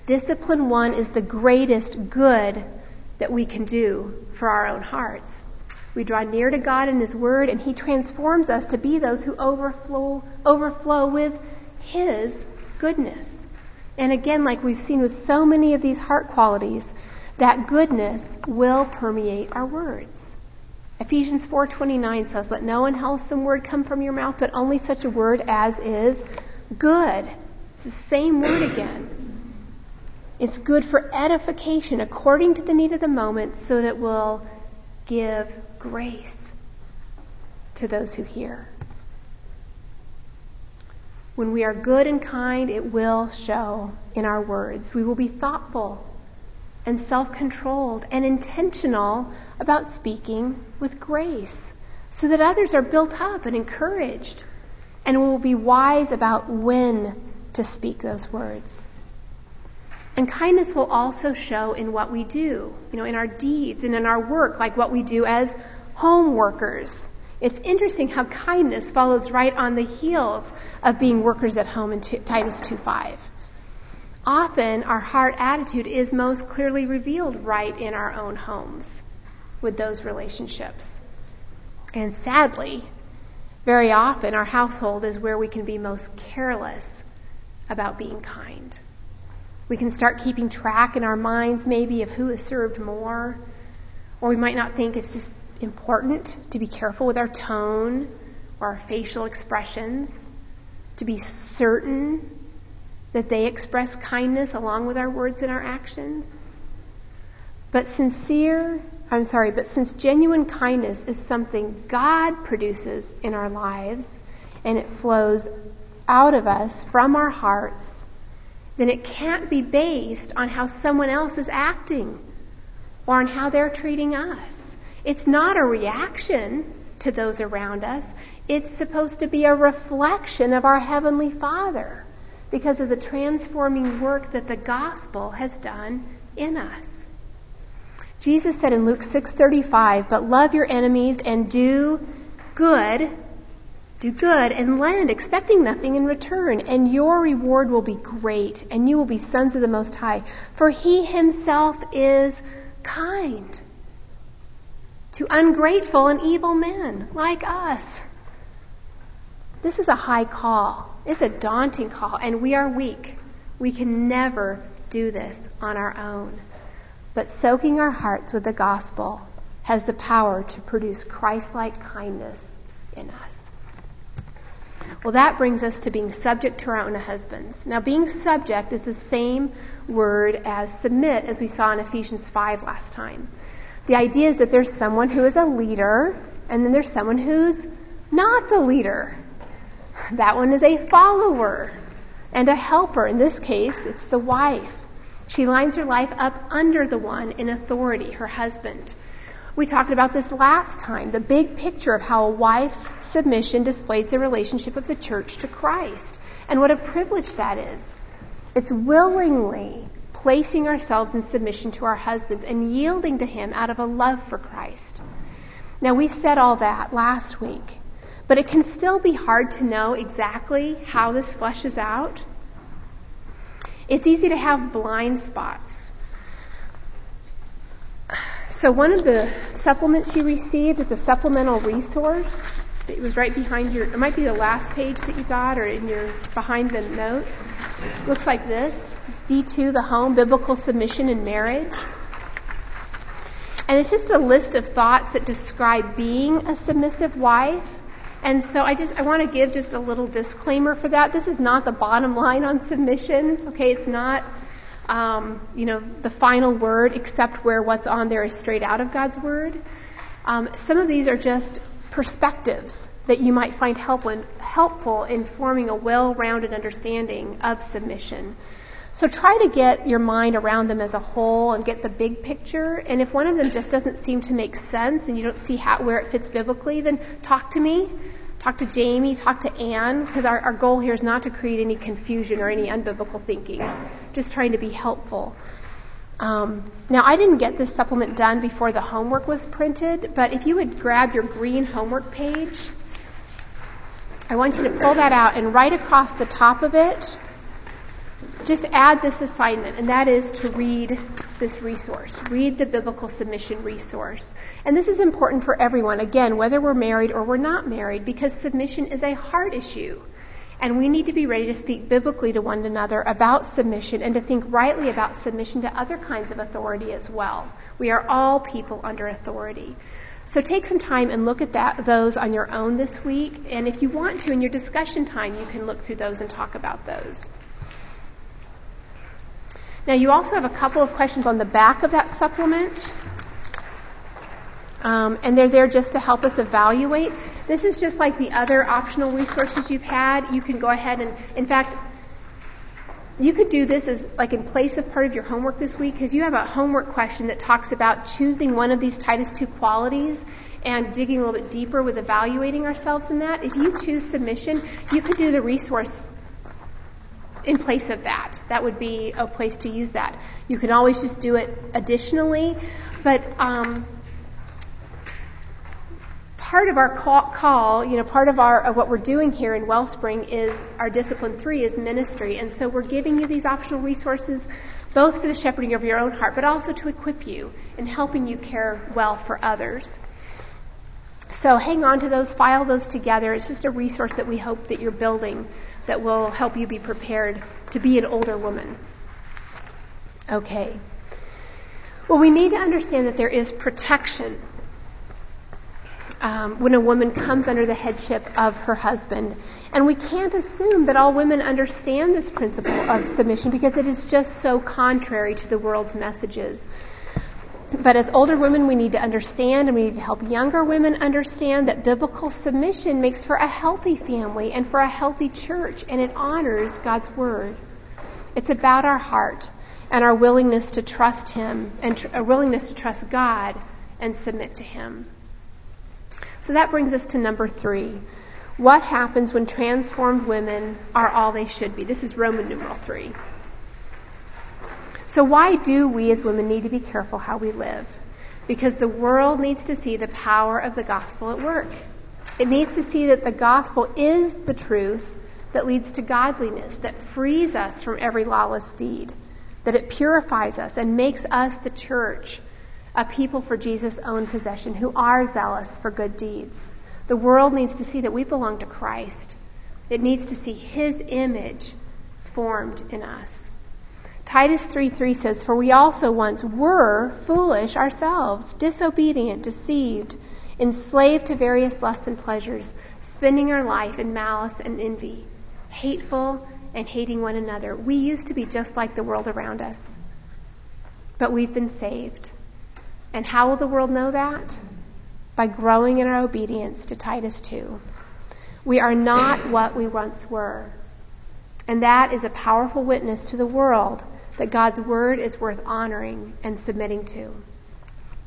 Discipline one is the greatest good that we can do for our own hearts. We draw near to God in His Word, and He transforms us to be those who overflow, overflow with His goodness. And again, like we've seen with so many of these heart qualities, that goodness will permeate our words. Ephesians 4:29 says, "Let no unwholesome word come from your mouth, but only such a word as is good." It's the same word again. It's good for edification according to the need of the moment so that it will give grace to those who hear. When we are good and kind, it will show in our words. We will be thoughtful and self controlled and intentional about speaking with grace so that others are built up and encouraged. And will be wise about when to speak those words. And kindness will also show in what we do, you know, in our deeds and in our work, like what we do as home workers. It's interesting how kindness follows right on the heels of being workers at home in Titus 2:5. Often our heart attitude is most clearly revealed right in our own homes with those relationships. And sadly, very often our household is where we can be most careless about being kind. We can start keeping track in our minds maybe of who has served more, or we might not think it's just important to be careful with our tone or our facial expressions to be certain that they express kindness along with our words and our actions. But sincere, I'm sorry, but since genuine kindness is something God produces in our lives and it flows out of us from our hearts, then it can't be based on how someone else is acting or on how they're treating us. It's not a reaction to those around us. It's supposed to be a reflection of our Heavenly Father because of the transforming work that the gospel has done in us. Jesus said in Luke 6:35, "But love your enemies and do good, do good and lend, expecting nothing in return, and your reward will be great, and you will be sons of the Most High, for he himself is kind to ungrateful and evil men like us." This is a high call. It's a daunting call, and we are weak. We can never do this on our own. But soaking our hearts with the gospel has the power to produce Christ-like kindness in us. Well, that brings us to being subject to our own husbands. Now, being subject is the same word as submit as we saw in Ephesians 5 last time. The idea is that there's someone who is a leader and then there's someone who's not the leader. That one is a follower and a helper. In this case, it's the wife. She lines her life up under the one in authority, her husband. We talked about this last time, the big picture of how a wife's submission displays the relationship of the church to Christ. And what a privilege that is. It's willingly placing ourselves in submission to our husbands and yielding to Him out of a love for Christ. Now, we said all that last week, but it can still be hard to know exactly how this fleshes out. It's easy to have blind spots. So, one of the supplements you received is a supplemental resource. It was right behind your, it might be the last page that you got or in your, behind the notes. It Looks like this. D2, the home, biblical submission and marriage. And it's just a list of thoughts that describe being a submissive wife. And so I just I want to give just a little disclaimer for that. This is not the bottom line on submission. Okay, it's not um, you know the final word, except where what's on there is straight out of God's word. Um, some of these are just perspectives that you might find helpful in, helpful in forming a well-rounded understanding of submission. So try to get your mind around them as a whole and get the big picture. And if one of them just doesn't seem to make sense and you don't see how, where it fits biblically, then talk to me. Talk to Jamie, talk to Anne, because our, our goal here is not to create any confusion or any unbiblical thinking. Just trying to be helpful. Um, now, I didn't get this supplement done before the homework was printed, but if you would grab your green homework page, I want you to pull that out and right across the top of it, just add this assignment, and that is to read this resource. Read the biblical submission resource. And this is important for everyone, again, whether we're married or we're not married, because submission is a heart issue. And we need to be ready to speak biblically to one another about submission and to think rightly about submission to other kinds of authority as well. We are all people under authority. So take some time and look at that, those on your own this week. And if you want to, in your discussion time, you can look through those and talk about those. Now, you also have a couple of questions on the back of that supplement. Um, and they're there just to help us evaluate. This is just like the other optional resources you've had. You can go ahead and, in fact, you could do this as like in place of part of your homework this week because you have a homework question that talks about choosing one of these Titus 2 qualities and digging a little bit deeper with evaluating ourselves in that. If you choose submission, you could do the resource in place of that. That would be a place to use that. You can always just do it additionally, but um, part of our call, you know, part of our of what we're doing here in Wellspring is our discipline three is ministry, and so we're giving you these optional resources, both for the shepherding of your own heart, but also to equip you in helping you care well for others. So hang on to those, file those together. It's just a resource that we hope that you're building that will help you be prepared to be an older woman. Okay. Well, we need to understand that there is protection um, when a woman comes under the headship of her husband. And we can't assume that all women understand this principle of submission because it is just so contrary to the world's messages. But as older women, we need to understand and we need to help younger women understand that biblical submission makes for a healthy family and for a healthy church, and it honors God's Word. It's about our heart and our willingness to trust Him and tr- a willingness to trust God and submit to Him. So that brings us to number three. What happens when transformed women are all they should be? This is Roman numeral three. So why do we as women need to be careful how we live? Because the world needs to see the power of the gospel at work. It needs to see that the gospel is the truth that leads to godliness, that frees us from every lawless deed, that it purifies us and makes us the church, a people for Jesus' own possession who are zealous for good deeds. The world needs to see that we belong to Christ. It needs to see his image formed in us. Titus 3 3 says, For we also once were foolish ourselves, disobedient, deceived, enslaved to various lusts and pleasures, spending our life in malice and envy, hateful and hating one another. We used to be just like the world around us, but we've been saved. And how will the world know that? By growing in our obedience to Titus 2. We are not what we once were. And that is a powerful witness to the world that God's word is worth honoring and submitting to.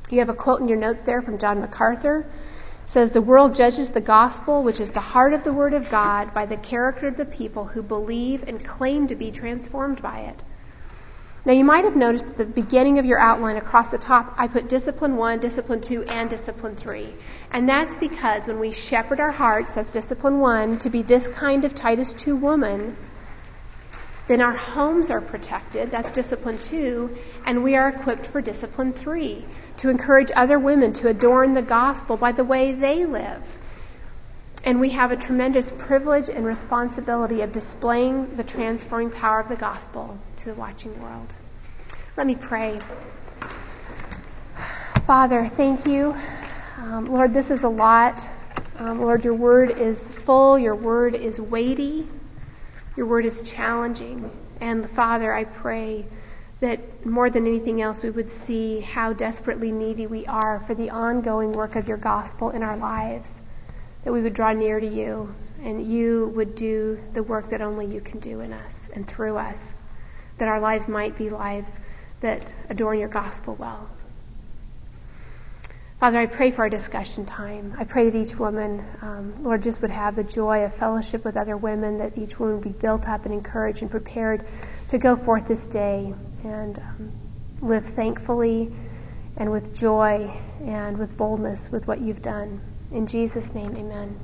You have a quote in your notes there from John MacArthur. It says the world judges the gospel, which is the heart of the word of God, by the character of the people who believe and claim to be transformed by it. Now you might have noticed at the beginning of your outline across the top, I put discipline one, discipline two, and discipline three. And that's because when we shepherd our hearts, that's discipline one, to be this kind of Titus 2 woman, then our homes are protected. That's discipline two. And we are equipped for discipline three to encourage other women to adorn the gospel by the way they live. And we have a tremendous privilege and responsibility of displaying the transforming power of the gospel to the watching world. Let me pray. Father, thank you. Um, Lord, this is a lot. Um, Lord, your word is full, your word is weighty. Your word is challenging. And Father, I pray that more than anything else, we would see how desperately needy we are for the ongoing work of your gospel in our lives. That we would draw near to you and you would do the work that only you can do in us and through us. That our lives might be lives that adorn your gospel well. Father, I pray for our discussion time. I pray that each woman, um, Lord, just would have the joy of fellowship with other women, that each woman would be built up and encouraged and prepared to go forth this day and um, live thankfully and with joy and with boldness with what you've done. In Jesus' name, amen.